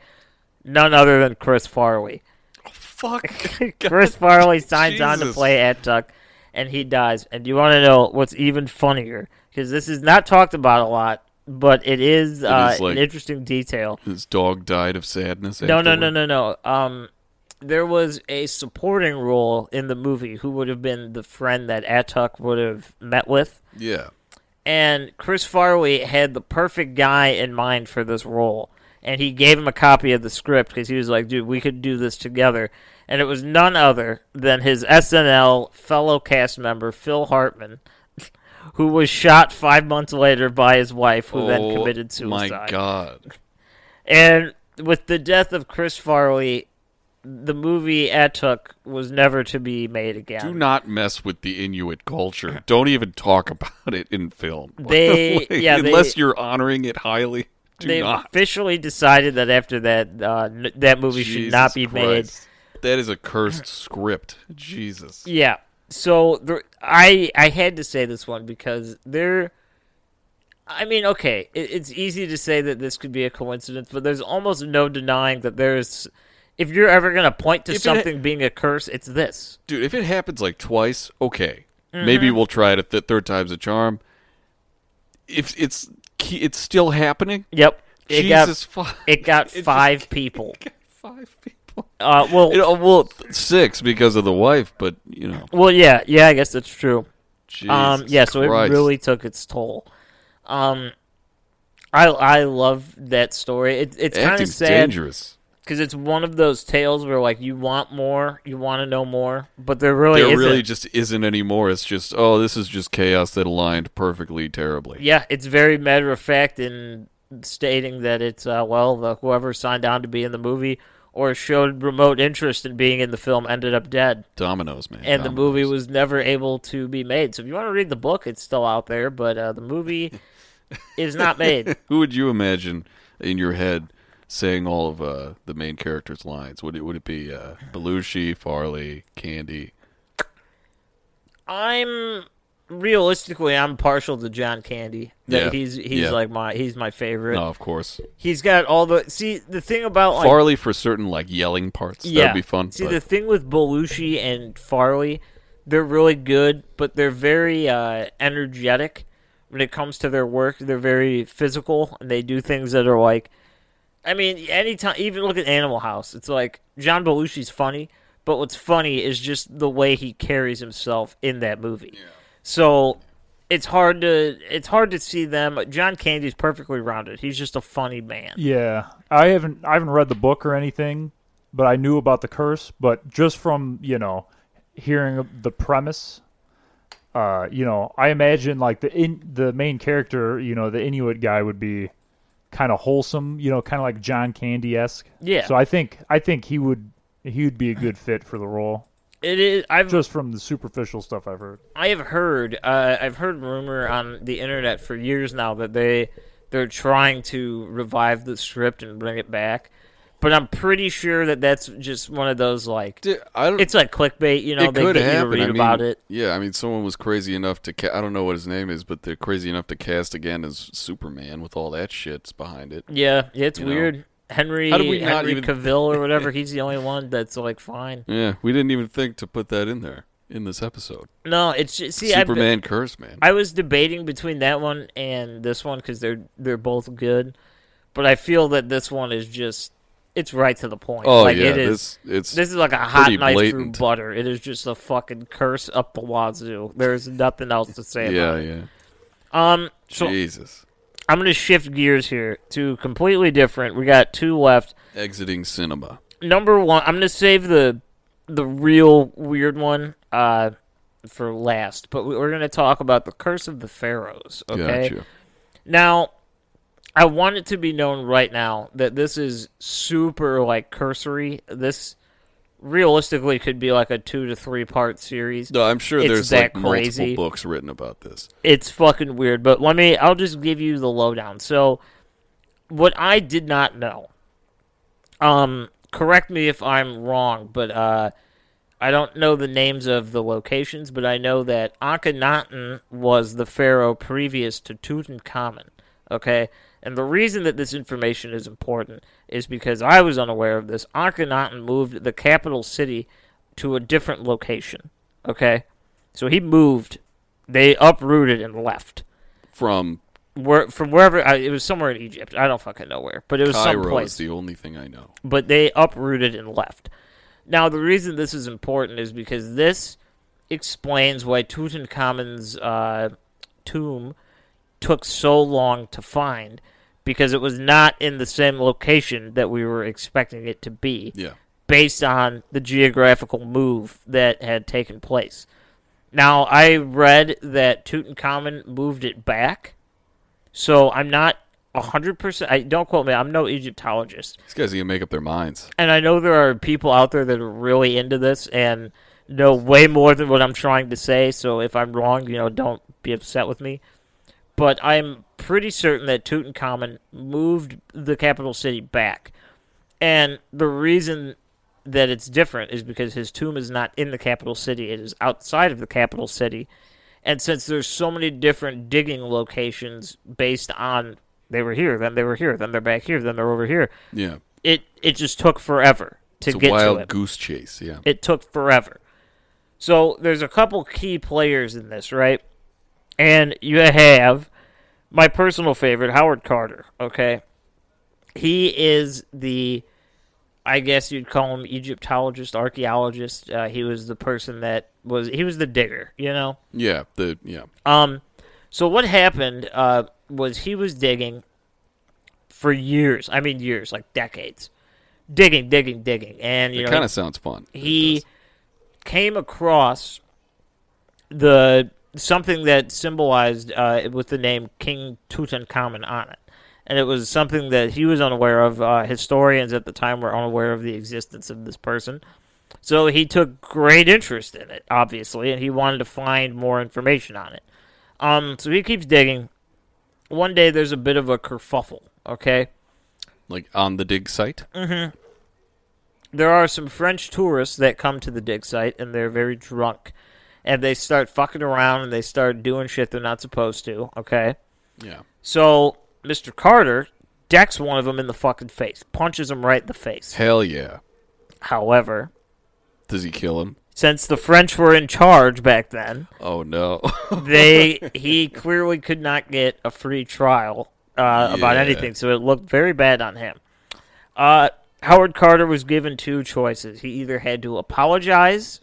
none other than Chris Farley. Oh, Fuck. Chris Farley signs on to play play Atuk, and he dies. And you want to know what's even funnier? Because this is not talked about a lot, but it is, uh, is, like- an interesting detail. His dog died of sadness. No, no, no, no, no. Um, there was a supporting role in the movie who would have been the friend that Atuk would have met with. Yeah. And Chris Farley had the perfect guy in mind for this role. And he gave him a copy of the script because he was like, dude, we could do this together. And it was none other than his SNL fellow cast member, Phil Hartman, who was shot five months later by his wife, who then Oh, committed suicide. My god. And with the death of Chris Farley, the movie Atuk was never to be made again. Do not mess with the Inuit culture. Don't even talk about it in film. They- Like, yeah, they- unless you're honoring it highly. Do They've not. officially decided that after that, uh, n- that movie should not be Jesus made. That is a cursed script. Jesus. Yeah. So the, I I had to say this one because there. I mean, okay, it, it's easy to say that this could be a coincidence, but there's almost no denying that there's. If you're ever gonna point to If something being a curse, it's this. Dude, if it happens like twice, okay. Maybe Mm-hmm. we'll try it a th- third time's a charm. If it's it's still happening, Yep. It Jesus got fuck. it got just- five people. five people. Uh, well, You know, well, six because of the wife, but you know, well, yeah, yeah. I guess that's true. Jesus um, yeah, so Christ. it really took its toll. Um, I I love that story. It, it's kind of sad dangerous. Because it's one of those tales where like you want more, you want to know more, but there really there isn't. really just isn't anymore. It's just, oh, this is just chaos that aligned perfectly terribly. yeah, it's very matter of fact in stating that it's uh, well, the, whoever signed on to be in the movie or showed remote interest in being in the film ended up dead. Dominoes, man. and the movie was never able to be made. So if you want to read the book, it's still out there, but uh, the movie is not made. Who would you imagine in your head saying all of uh, the main character's lines? Would it would it be uh, Belushi, Farley, Candy? I'm realistically, I'm partial to John Candy. That Yeah, he's he's yeah. like my he's my favorite. No, of course. He's got all the see the thing about like Farley for certain like yelling parts. yeah, That'd be fun. See but- the thing with Belushi and Farley, they're really good, but they're very uh, energetic when it comes to their work. They're very physical, and they do things that are like, I mean, anytime even look at Animal House. It's like John Belushi's funny, but what's funny is just the way he carries himself in that movie. Yeah. So it's hard to it's hard to see them. John Candy's perfectly rounded. He's just a funny man. Yeah, I haven't I haven't read the book or anything, but I knew about the curse. But just from you know hearing the premise, uh, you know, I imagine like the in the main character, you know, the Inuit guy would be kind of wholesome, you know, kind of like John Candy esque. Yeah. So I think I think he would he would be a good fit for the role. It is. I've just from the superficial stuff I've heard. I have heard. Uh, I've heard rumor on the internet for years now that they they're trying to revive the script and bring it back. But I'm pretty sure that that's just one of those like Di- I don't. it's like clickbait. You know, it they could get you to read I mean, about it. Yeah, I mean, someone was crazy enough to. Ca- I don't know what his name is, but they're crazy enough to cast again as Superman with all that shit's behind it. Yeah, yeah, it's You know. weird. Henry How did we Henry even- Cavill or whatever. he's the only one that's like fine. Yeah, we didn't even think to put that in there in this episode. No, it's just, see, been- Superman curse, man. I was debating between that one and this one because they're they're both good, but I feel that this one is just it's right to the point. oh like yeah, it is. this it's This is like a hot knife blatant. through butter. It is just a fucking curse up the wazoo. There's nothing else to say yeah, about it. yeah. Um, so Jesus, I'm gonna shift gears here to completely different. We got two left. exiting cinema. Number one, I'm gonna save the the real weird one uh for last, but we- we're gonna talk about the Curse of the Pharaohs. Okay. Gotcha. Now, I want it to be known right now that this is super like cursory. This realistically could be like a two to three part series. No, I'm sure It's there's that like crazy. multiple books written about this. It's fucking weird, but let me I'll just give you the lowdown. So, what I did not know. Um correct me if I'm wrong, but uh I don't know the names of the locations, but I know that Akhenaten was the pharaoh previous to Tutankhamun. Okay? And the reason that this information is important is because I was unaware of this. Akhenaten moved the capital city to a different location. Okay? So he moved, they uprooted and left. From Where, from wherever, I, it was somewhere in Egypt. I don't fucking know where, but it was Cairo someplace is the only thing I know. but they uprooted and left. Now, the reason this is important is because this explains why Tutankhamun's uh, tomb took so long to find, because it was not in the same location that we were expecting it to be, Yeah. based on the geographical move that had taken place. Now, I read that Tutankhamun moved it back, so I'm not 100%. I, don't quote me, I'm no Egyptologist. These guys are gonna make up their minds. And I know there are people out there that are really into this and know way more than what I'm trying to say. So if I'm wrong, you know, don't be upset with me. But I'm pretty certain that Tutankhamun moved the capital city back. And the reason that it's different is because his tomb is not in the capital city, it is outside of the capital city. And since there's so many different digging locations based on they were here, then they were here, then they're back here, then they're over here, Yeah. it it just took forever to It's a get wild to it. goose chase. Yeah. It took forever. So there's a couple key players in this, right? And you have my personal favorite, Howard Carter. Okay, he is the, I guess you'd call him Egyptologist, archaeologist. Uh, he was the person that was he was the digger, you know. Yeah. The yeah. Um, so what happened uh, was he was digging for years. I mean, years, like decades, digging, digging, digging, and you It know, kind of sounds fun. He came across the something that symbolized uh, with the name King Tutankhamun on it, and it was something that he was unaware of. Uh, historians at the time were unaware of the existence of this person, so he took great interest in it, obviously, and he wanted to find more information on it. Um, so he keeps digging. One day, there's a bit of a kerfuffle. Okay, like on the dig site. Mhm. There are some French tourists that come to the dig site and they're very drunk. And they start fucking around and they start doing shit they're not supposed to, okay? Yeah. So, Mr. Carter decks one of them in the fucking face, punches him right in the face. Hell yeah. However, Does he kill him? since the French were in charge back then, Oh no. they he clearly could not get a free trial uh, about anything, so it looked very bad on him. Uh, Howard Carter was given two choices. He either had to apologize,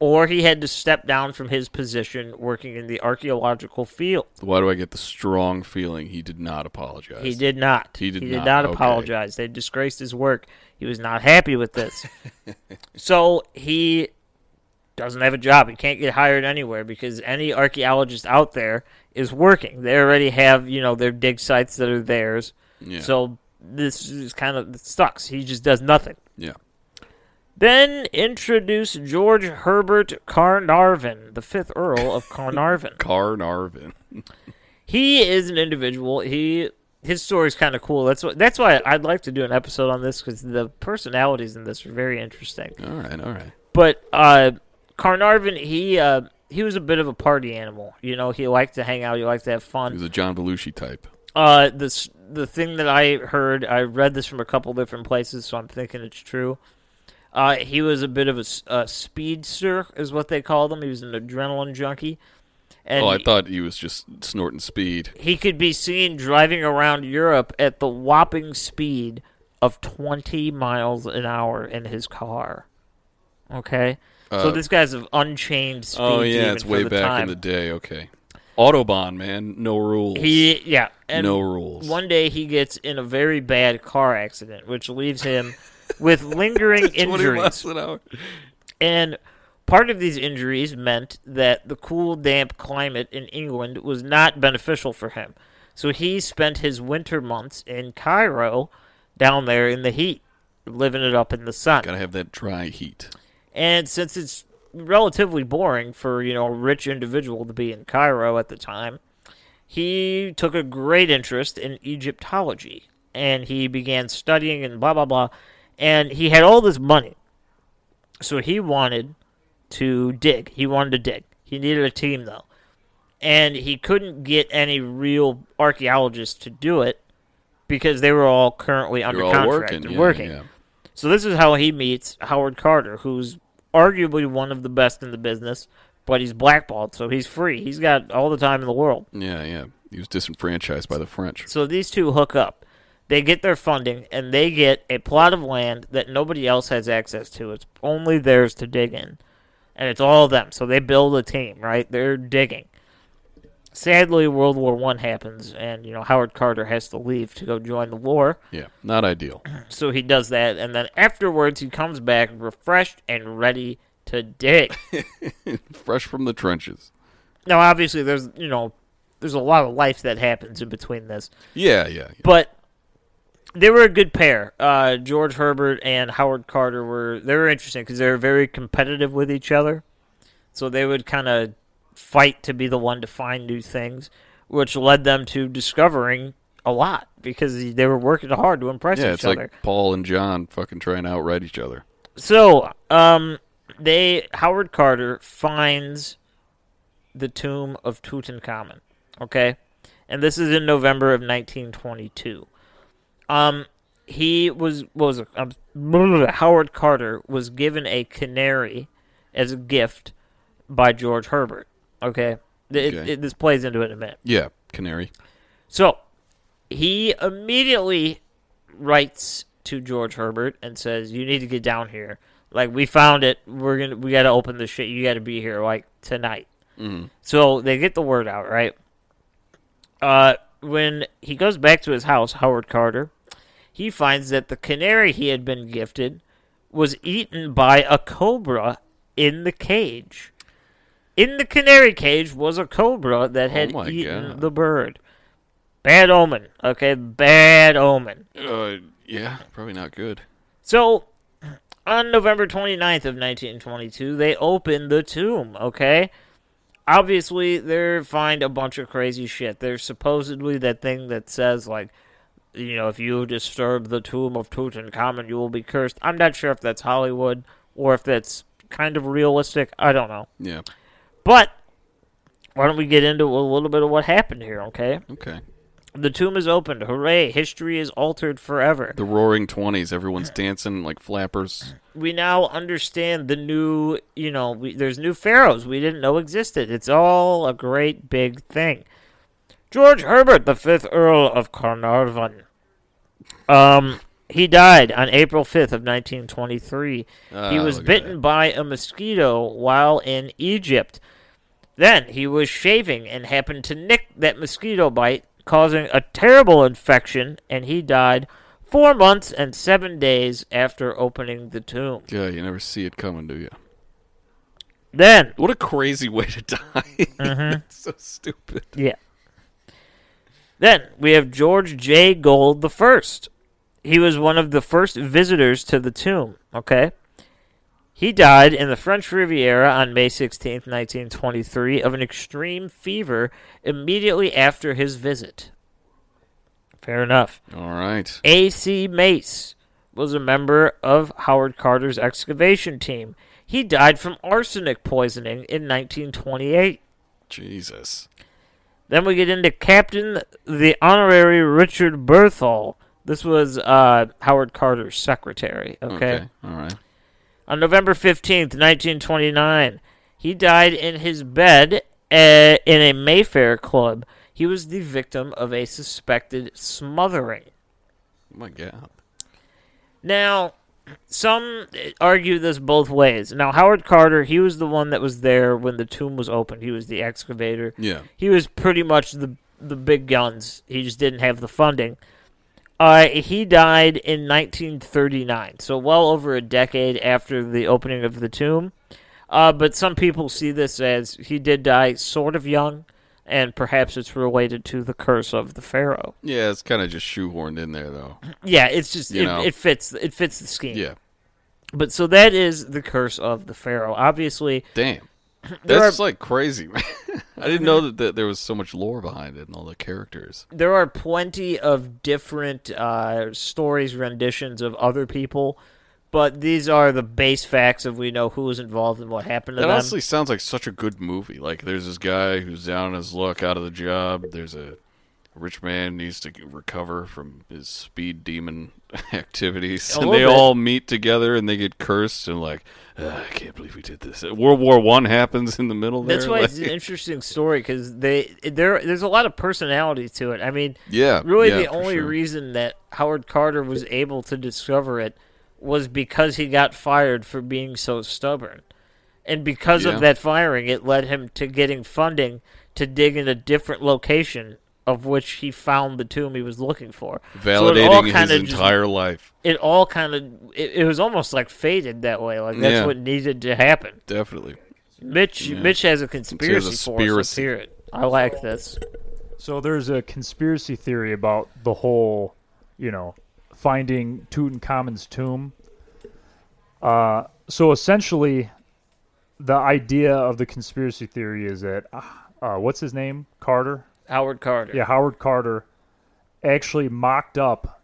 or he had to step down from his position working in the archaeological field. Why do I get the strong feeling he did not apologize? He did not. He did not, not, okay. apologize. They disgraced his work. He was not happy with this. so he doesn't have a job. He can't get hired anywhere because any archaeologist out there is working. They already have, you know, their dig sites that are theirs. Yeah. So this is kind of it sucks. He just does nothing. yeah. Then introduce George Herbert Carnarvon, the fifth Earl of Carnarvon. Carnarvon. he is an individual. He his story's kind of cool. That's what, that's why I'd like to do an episode on this because the personalities in this are very interesting. All right, all right. But uh, Carnarvon, he uh, he was a bit of a party animal. You know, he liked to hang out. He liked to have fun. He was a John Belushi type. Uh, this the thing that I heard. I read this from a couple different places, so I'm thinking it's true. Uh, he was a bit of a speedster, is what they called him. He was an adrenaline junkie. And oh, I thought he was just snorting speed. he could be seen driving around Europe at the whopping speed of 20 miles an hour in his car. Okay? so Uh, this guy's of unchained speed. Oh yeah, it's way back time. in the day. Okay, Autobahn, man, no rules. He yeah, No rules. One day he gets in a very bad car accident, which leaves him with lingering injuries. an. And part of these injuries meant that the cool, damp climate in England was not beneficial for him. So he spent his winter months in Cairo, down there in the heat, living it up in the sun. Gotta have that dry heat. And since it's relatively boring for, you know, a rich individual to be in Cairo at the time, he took a great interest in Egyptology and he began studying and blah blah blah. And he had all this money. So he wanted to dig. He wanted to dig. He needed a team though. And he couldn't get any real archaeologists to do it because they were all currently under all contract working. and yeah, working. yeah. So this is how he meets Howard Carter, who's arguably one of the best in the business, but he's blackballed, so he's free. He's got all the time in the world. Yeah, yeah. He was disenfranchised by the French. So these two hook up. They get their funding and they get a plot of land that nobody else has access to. It's only theirs to dig in. And it's all of them. So they build a team, right? They're digging. Sadly, World War One happens, and you know Howard Carter has to leave to go join the war. Yeah, not ideal. So he does that, and then afterwards he comes back refreshed and ready to dig. Fresh from the trenches. now, obviously, there's you know, there's a lot of life that happens in between this, Yeah, yeah. yeah. but they were a good pair. Uh, George Herbert and Howard Carter were they were interesting because they were very competitive with each other. So they would kind of fight to be the one to find new things, which led them to discovering a lot because they were working hard to impress Yeah, each it's other. like Paul and John fucking trying to outright each other. So, um, they Howard Carter finds the tomb of Tutankhamun. Okay, and this is in November of 1922. Um, he was what was it? Um, Howard Carter was given a canary as a gift by George Herbert. Okay, It- Okay. it- this plays into it in a minute. Yeah, canary. So he immediately writes to George Herbert and says, "You need to get down here. Like we found it. We're gonna we got to open the shit. You got to be here like tonight." So they get the word out, right? Uh, when he goes back to his house, Howard Carter, he finds that the canary he had been gifted was eaten by a cobra in the cage. In the canary cage was a cobra that had my eaten God. the bird. Bad omen, okay? Bad omen. Uh, yeah, probably not good. So, on November 29th of 1922, they open the tomb, okay? Obviously, they find a bunch of crazy shit. There's supposedly that thing that says, like, you know, if you disturb the tomb of Tutankhamun, you will be cursed. I'm not sure if that's Hollywood or if that's kind of realistic. I don't know. Yeah. But, why don't we get into a little bit of what happened here, okay? Okay. The tomb is opened. Hooray. History is altered forever. The Roaring Twenties. Everyone's dancing like flappers. we now understand the new, you know, we, there's new pharaohs we didn't know existed. It's all a great big thing. George Herbert, the fifth Earl of Carnarvon. Um, he died on April 5th of 1923. he Ah, was bitten by a mosquito while in Egypt. Then he was shaving and happened to nick that mosquito bite, causing a terrible infection, and he died four months and seven days after opening the tomb. Yeah, you never see it coming, do you? Then, What a crazy way to die. Mm-hmm. so stupid. yeah. Then we have George J. Gould the First. He was one of the first visitors to the tomb. Okay, He died in the French Riviera on May 16, 1923, of an extreme fever immediately after his visit. Fair enough. All right. A.C. Mace was a member of Howard Carter's excavation team. He died from arsenic poisoning in 1928. Jesus. Then we get into Captain the Honorary Richard Bethell. This was uh, Howard Carter's secretary. Okay. All right. On November 15th, 1929, he died in his bed uh, in a Mayfair club. He was the victim of a suspected smothering. Oh my God. Now, some argue this both ways. Now, Howard Carter, he was the one that was there when the tomb was opened. He was the excavator. Yeah. He was pretty much the the big guns. He just didn't have the funding. Uh, he died in 1939, so well over a decade after the opening of the tomb. Uh, but some people see this as he did die sort of young, and perhaps it's related to the curse of the pharaoh. Yeah, it's kind of just shoehorned in there, though. Yeah, it's just it, it fits it fits the scheme. Yeah. But so that is the curse of the pharaoh. Obviously, Damn. That's are- like crazy, man. I didn't know that, that there was so much lore behind it and all the characters. there are plenty of different uh, stories, renditions of other people, but these are the base facts of we know who was involved and what happened to That them. honestly sounds like such a good movie. Like, there's this guy who's down on his luck, out of the job. There's a rich man needs to recover from his speed demon activities, A and they bit. all meet together and they get cursed and like, "Ah, I can't believe we did this. World War One happens in the middle there. That's why it's an interesting story because they there there's a lot of personality to it. I mean, yeah, really yeah, the only sure. reason that Howard Carter was able to discover it was because he got fired for being so stubborn. And because Yeah. of that firing, it led him to getting funding to dig in a different location of which he found the tomb he was looking for. So it all validating his kinda just- entire life. it all kind of it, it was almost like fated that way. Like that's Yeah. what needed to happen. Definitely. Mitch Yeah. Mitch has a conspiracy for us. conspiracy. Let's hear it. I like this. So there's a conspiracy theory about the whole, you know, finding Tutankhamun's tomb. Uh, so essentially, the idea of the conspiracy theory is that, uh, what's his name? Carter? Howard Carter. Yeah, Howard Carter actually mocked up,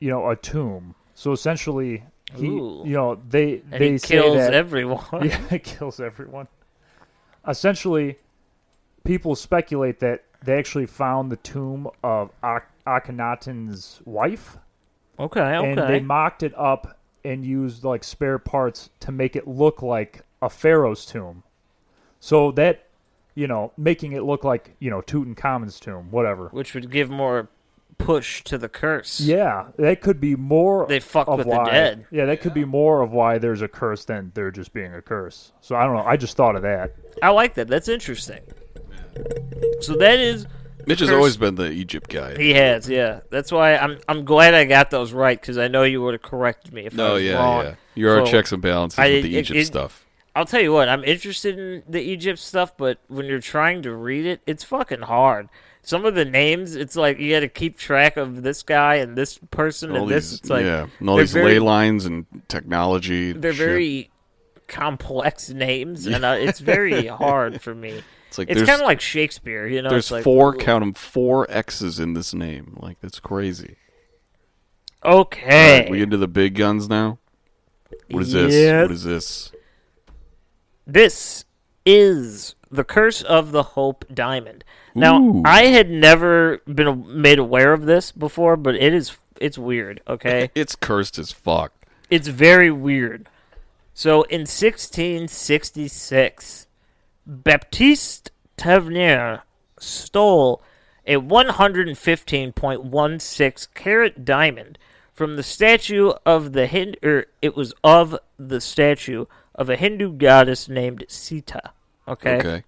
you know, a tomb. So essentially, he, Ooh. you know, they And they kills that, everyone. yeah, it kills everyone. Essentially, people speculate that they actually found the tomb of Ak- Akhenaten's wife, Okay, and they mocked it up and used like spare parts to make it look like a pharaoh's tomb. So that, you know, making it look like you know Tutankhamun's tomb, whatever. Which would give more push to the curse. Yeah, that could be more. They fuck with the dead. Yeah, that could be more of why there's a curse than there just being a curse. So I don't know. I just thought of that. I like that. That's interesting. So that is Mitch has always been the Egypt guy. he has, yeah. That's why I'm I'm glad I got those right because I know you would have corrected me if I no, was yeah, wrong. yeah. You're So, checks and balances I- with the it- Egypt it- stuff. I'll tell you what, I'm interested in the Egypt stuff, but when you're trying to read it, it's fucking hard. Some of the names, it's like you got to keep track of this guy and this person and this. these, It's like yeah, and all these very- ley lines and technology. they're shit. very complex names, and uh, it's very hard for me. It's like It's kind of like Shakespeare, you know. there's like, four count 'em four X's in this name. Like that's crazy. Okay, Alright, we get into the big guns now. What is this? What is this? This is the curse of the Hope Diamond. Now, Ooh. I had never been made aware of this before, but it is it's weird. Okay, It's cursed as fuck. it's very weird. So, in 1666, Baptiste Tavernier stole a 115.16 carat diamond from the statue of the Hindu, or er, it was of the statue of a Hindu goddess named Sita. Okay. Okay.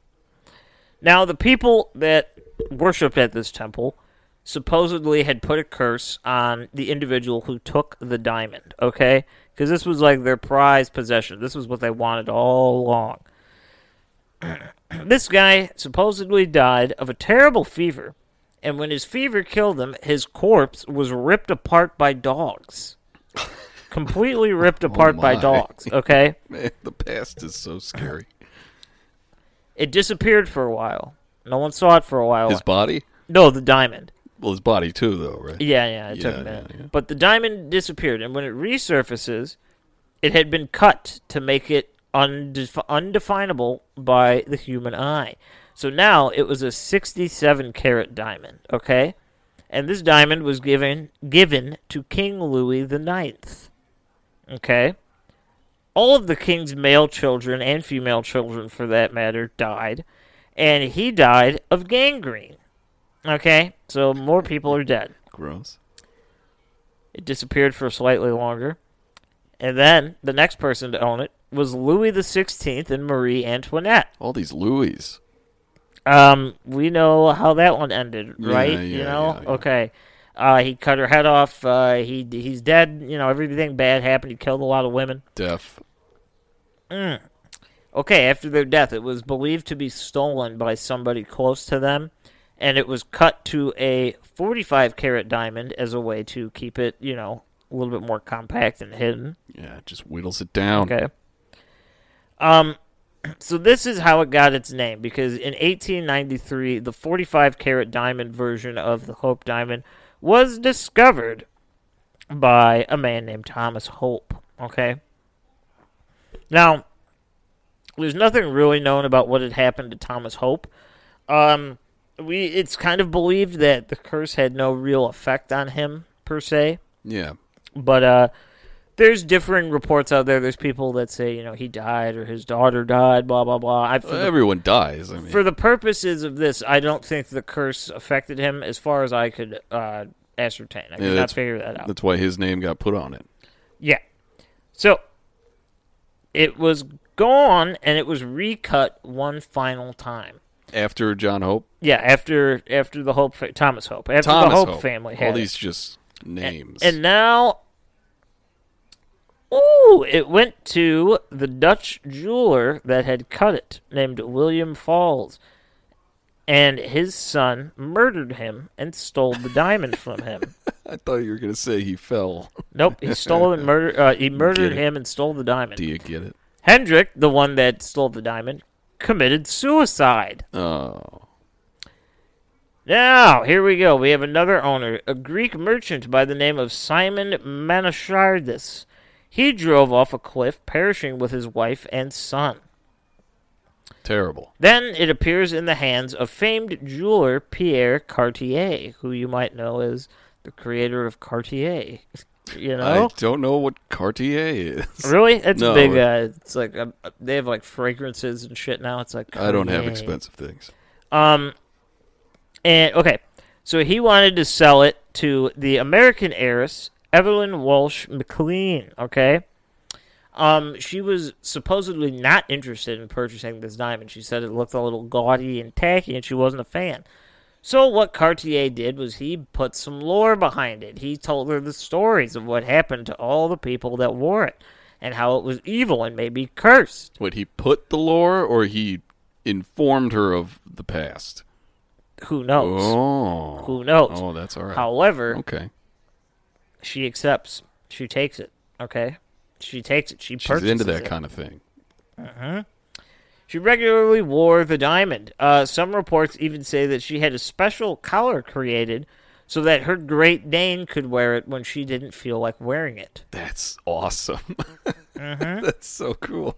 Now, the people that worshipped at this temple supposedly had put a curse on the individual who took the diamond, okay? Because this was like their prized possession. This was what they wanted all along. this guy supposedly died of a terrible fever, and when his fever killed him, his corpse was ripped apart by dogs. completely ripped oh apart by dogs. Okay, Man, the past is so scary. it disappeared for a while. No one saw it for a while. His body? no, the diamond. Well, his body too, though, right? Yeah, yeah, it took a minute. yeah, yeah. But the diamond disappeared, and when it resurfaces, it had been cut to make it undef- undefinable by the human eye. So now it was a 67 carat diamond, okay? And this diamond was given given to King Louis the Ninth. Okay? All of the king's male children and female children for that matter died, and he died of gangrene. Okay? So more people are dead. Gross. It disappeared for slightly longer. And then the next person to own it was Louis the Sixteenth and Marie Antoinette. All these Louis. Um, we know how that one ended, right? yeah, you know, yeah, yeah. okay. Uh, he cut her head off. Uh, he he's dead. You know, everything bad happened. He killed a lot of women. Deaf. Okay, after their death, it was believed to be stolen by somebody close to them, and it was cut to a 45 carat diamond as a way to keep it, you know, a little bit more compact and hidden. Yeah, it just whittles it down. Okay. Um, so this is how it got its name because in 1893, the 45 carat diamond version of the Hope Diamond was discovered by a man named Thomas Hope. Okay. Now, there's nothing really known about what had happened to Thomas Hope. Um, we it's kind of believed that the curse had no real effect on him per se. Yeah. But uh, there's differing reports out there. There's people that say you know he died or his daughter died. Blah blah blah. I, Well, the, everyone dies. I mean, for the purposes of this, I don't think the curse affected him as far as I could uh, ascertain. I Yeah, could not figure that out. that's why his name got put on it. Yeah. So it was gone and it was recut one final time. After John Hope. Yeah, after after the Hope Thomas Hope after Thomas the Hope, Hope. family All it. these just names. And now, ooh, it went to the Dutch jeweler that had cut it, named William Falls. And his son murdered him and stole the diamond from him. I thought you were going to say he fell. Nope, he stole and murdered. Uh, he murdered him and stole the diamond. Do you get it? Hendrik, the one that stole the diamond, committed suicide. Oh. Now, here we go. We have another owner, a Greek merchant by the name of Simon Manashardis. He drove off a cliff, perishing with his wife and son. Terrible. Then it appears in the hands of famed jeweler Pierre Cartier, who you might know as the creator of Cartier. You know? I don't know what Cartier is. Really? It's No. big. Uh, it's like uh, they have like fragrances and shit now. It's like I don't have expensive things. Um, and okay, so he wanted to sell it to the American heiress Evelyn Walsh McLean. Okay, um, she was supposedly not interested in purchasing this diamond. She said it looked a little gaudy and tacky, and she wasn't a fan. So what Cartier did was he put some lore behind it. He told her the stories of what happened to all the people that wore it, and how it was evil and maybe cursed. What, he put the lore or he informed her of the past? Who knows? Oh. Who knows? Oh, that's all right. However, Okay. She accepts. She takes it. Okay, she takes it. She She's purchases into that it. kind of thing. Uh-huh. She regularly wore the diamond. Uh, some reports even say that she had a special collar created so that her Great Dane could wear it when she didn't feel like wearing it. That's awesome. Mm-hmm. That's so cool.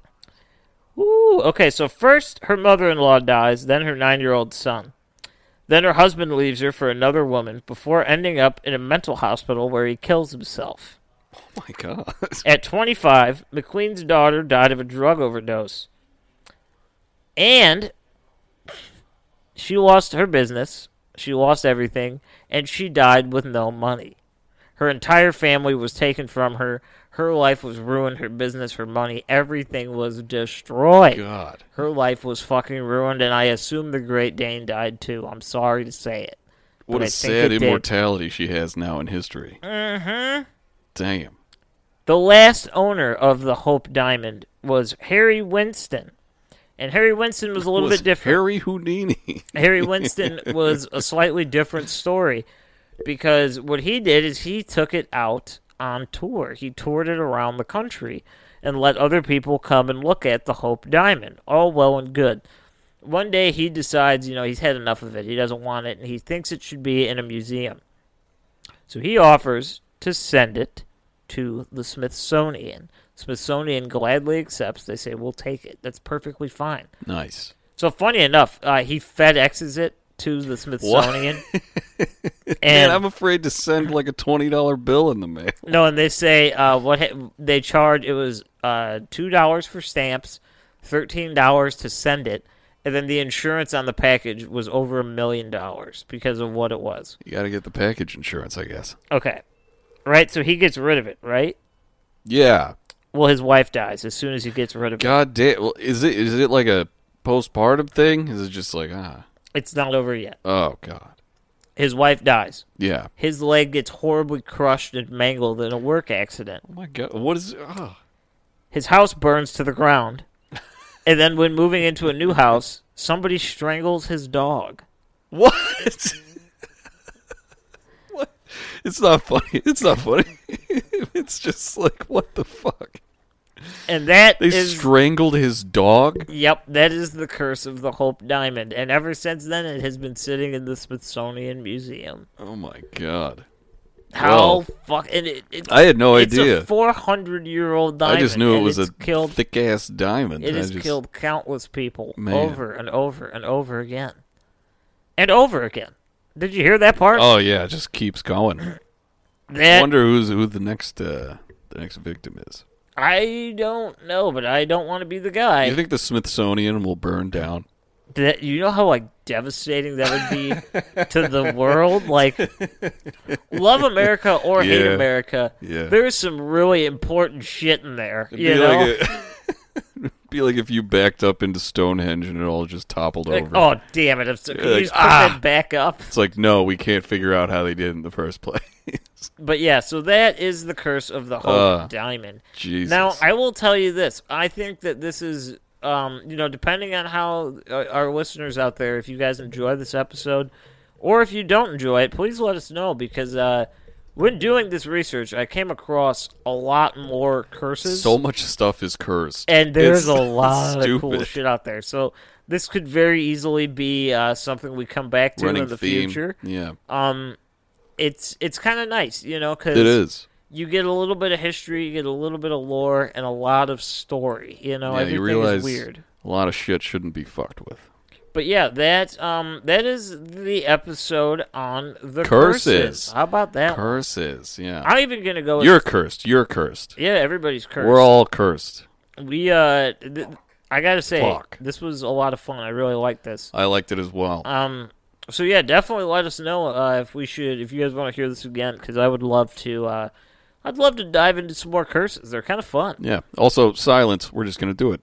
Ooh, okay, so first her mother in law dies, then her nine year old son. Then her husband leaves her for another woman before ending up in a mental hospital where he kills himself. Oh my god. At 25, McQueen's daughter died of a drug overdose. And she lost her business, she lost everything, and she died with no money. Her entire family was taken from her. Her life was ruined, her business, her money, everything was destroyed. God. Her life was fucking ruined, and I assume the Great Dane died too. I'm sorry to say it. What But a sad it did. immortality she has now in history. Mm-hmm. Damn. The last owner of the Hope Diamond was Harry Winston. And Harry Winston was a little Was bit different. Harry Houdini. Harry Winston was a slightly different story because what he did is he took it out on tour. He toured it around the country and let other people come and look at the Hope Diamond. All well and good. One day he decides, you know, he's had enough of it. He doesn't want it, and he thinks it should be in a museum. So he offers to send it to the Smithsonian. Smithsonian gladly accepts. They say, we'll take it. That's perfectly fine. Nice. So funny enough, uh, he FedExes it to the Smithsonian. Man, and I'm afraid to send like a twenty dollar bill in the mail. no, and they say uh, what ha- they charge. It was uh, two dollars for stamps, thirteen dollars to send it, and then the insurance on the package was over a million dollars because of what it was. You got to get the package insurance, I guess. Okay, right. So he gets rid of it, right? Yeah. Well, his wife dies as soon as he gets rid of it. God damn. Well, is it is it like a postpartum thing? Is it just like ah? It's not over yet. Oh God. His wife dies. Yeah. His leg gets horribly crushed and mangled in a work accident. Oh my God. What is? Oh. His house burns to the ground. and then when moving into a new house, somebody strangles his dog. What? what? It's not funny. It's not funny. it's just like what the fuck. And that They is strangled his dog. Yep, that is the curse of the Hope Diamond. And ever since then it has been sitting in the Smithsonian Museum. Oh my God. How fuck and it, it I had no it's idea. a four hundred year old diamond. I just knew it was a killed thick ass diamond. It I has just- killed countless people Man. over and over and over again. And over again. Did you hear that part? Oh yeah, it just keeps going. I wonder who's who the next uh, the next victim is. I don't know, but I don't want to be the guy. You think the Smithsonian will burn down? that you know how like devastating that would be to the world like love america or hate america Yeah. there's some really important shit in there It'd you know like a, be like if you backed up into Stonehenge and it all just toppled Like, over. oh damn it I'm so, can You're you like, just put "Ah." that back up It's like no, we can't figure out how they did it in the first place. but yeah so that is the curse of the hope Uh, diamond. Jesus. now i will tell you this. I think that this is um, you know depending on how uh, our listeners out there if you guys enjoy this episode or if you don't enjoy it please let us know because uh, when doing this research i came across a lot more curses. So much stuff is cursed, and there's It's a lot of cool shit out there. So this could very easily be uh, something we come back to Running in the theme. future. Yeah, um it's it's kind of nice you know because it is. you get a little bit of history, you get a little bit of lore, and a lot of story. You know, yeah, everything you realize is weird. a lot of shit shouldn't be fucked with. But yeah, that um that is the episode on the Curses. curses. How about that? Curses. Yeah, I'm even gonna go. With, you're cursed. You're cursed. yeah, everybody's cursed. We're all cursed. we uh. Th- I gotta say, Fuck. this was a lot of fun. I really liked this. I liked it as well. Um, so yeah, definitely let us know uh, if we should, if you guys want to hear this again, because I would love to. Uh, I'd love to dive into some more curses. They're kind of fun. yeah. Also, silence. We're just gonna do it.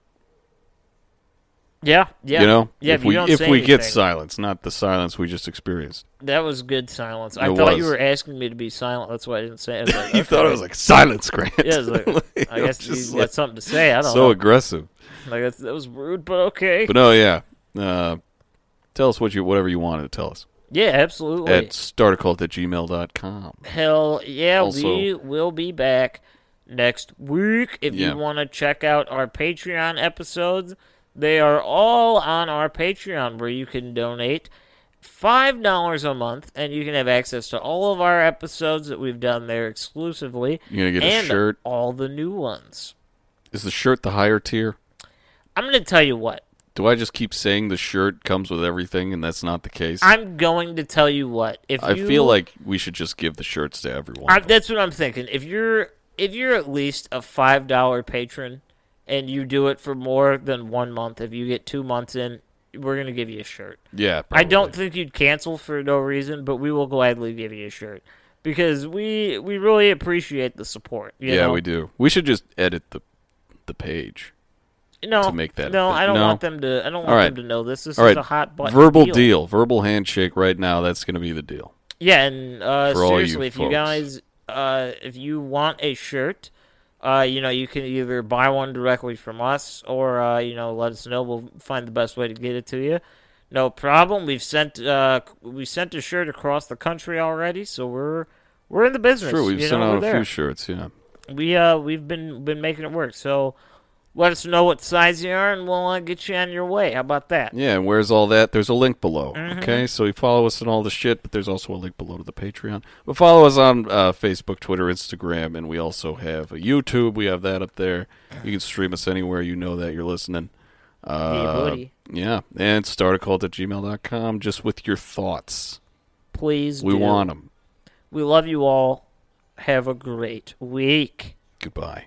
Yeah, yeah. You know, yeah. if we if we get silence, not the silence we just experienced. That was good silence. I It thought you were asking me to be silent. That's why I didn't say it. I was like, you thought it was like silence, Grant. Yeah, it was like, I guess you just got something to say. I don't know. so know. aggressive. Like that was rude, but okay. But no, yeah. Uh, tell us what you whatever you wanted to tell us yeah, absolutely. at startacult at gmail.com. Hell yeah, Also- we will be back next week. If Yeah. you want to check out our Patreon episodes, they are all on our Patreon where you can donate five dollars a month and you can have access to all of our episodes that we've done there exclusively. You're gonna get a shirt. all the new ones. Is the shirt the higher tier? I'm gonna tell you what. Do I just keep saying the shirt comes with everything and that's not the case? I'm going to tell you what. If I you, feel like we should just give the shirts to everyone. I, that's what I'm thinking. If you're if you're at least a five dollar patron and you do it for more than one month, if you get two months in, we're gonna give you a shirt. yeah, I don't think you'd cancel for no reason, but we will gladly give you a shirt because we we really appreciate the support. you Yeah, know? we do. We should just edit the the page. No, to make that no, thing. I don't No? want them to. I don't want right. them to know this. This All is right, a hot button verbal deal. deal. verbal handshake right now. That's going to be the deal. Yeah, and uh, all you seriously, if you guys, uh, if you want a shirt, uh, you know, you can either buy one directly from us, or uh, you know, let us know. We'll find the best way to get it to you. No problem. We've sent uh, we sent a shirt across the country already, so we're we're in the business. True, we've you sent know, out a there. few shirts. Yeah. We uh we've been been making it work. So let us know what size you are, and we'll uh, get you on your way. How about that? Yeah, and where's all that? There's a link below. Mm-hmm. Okay, so you follow us on all the shit, but there's also a link below to the Patreon. But follow us on uh, Facebook, Twitter, Instagram, and we also have a YouTube. We have that up there. You can stream us anywhere you know that you're listening. Uh, yeah, and start a cult at gmail.com just with your thoughts. Please, We do. want them. We love you all. Have a great week. Goodbye.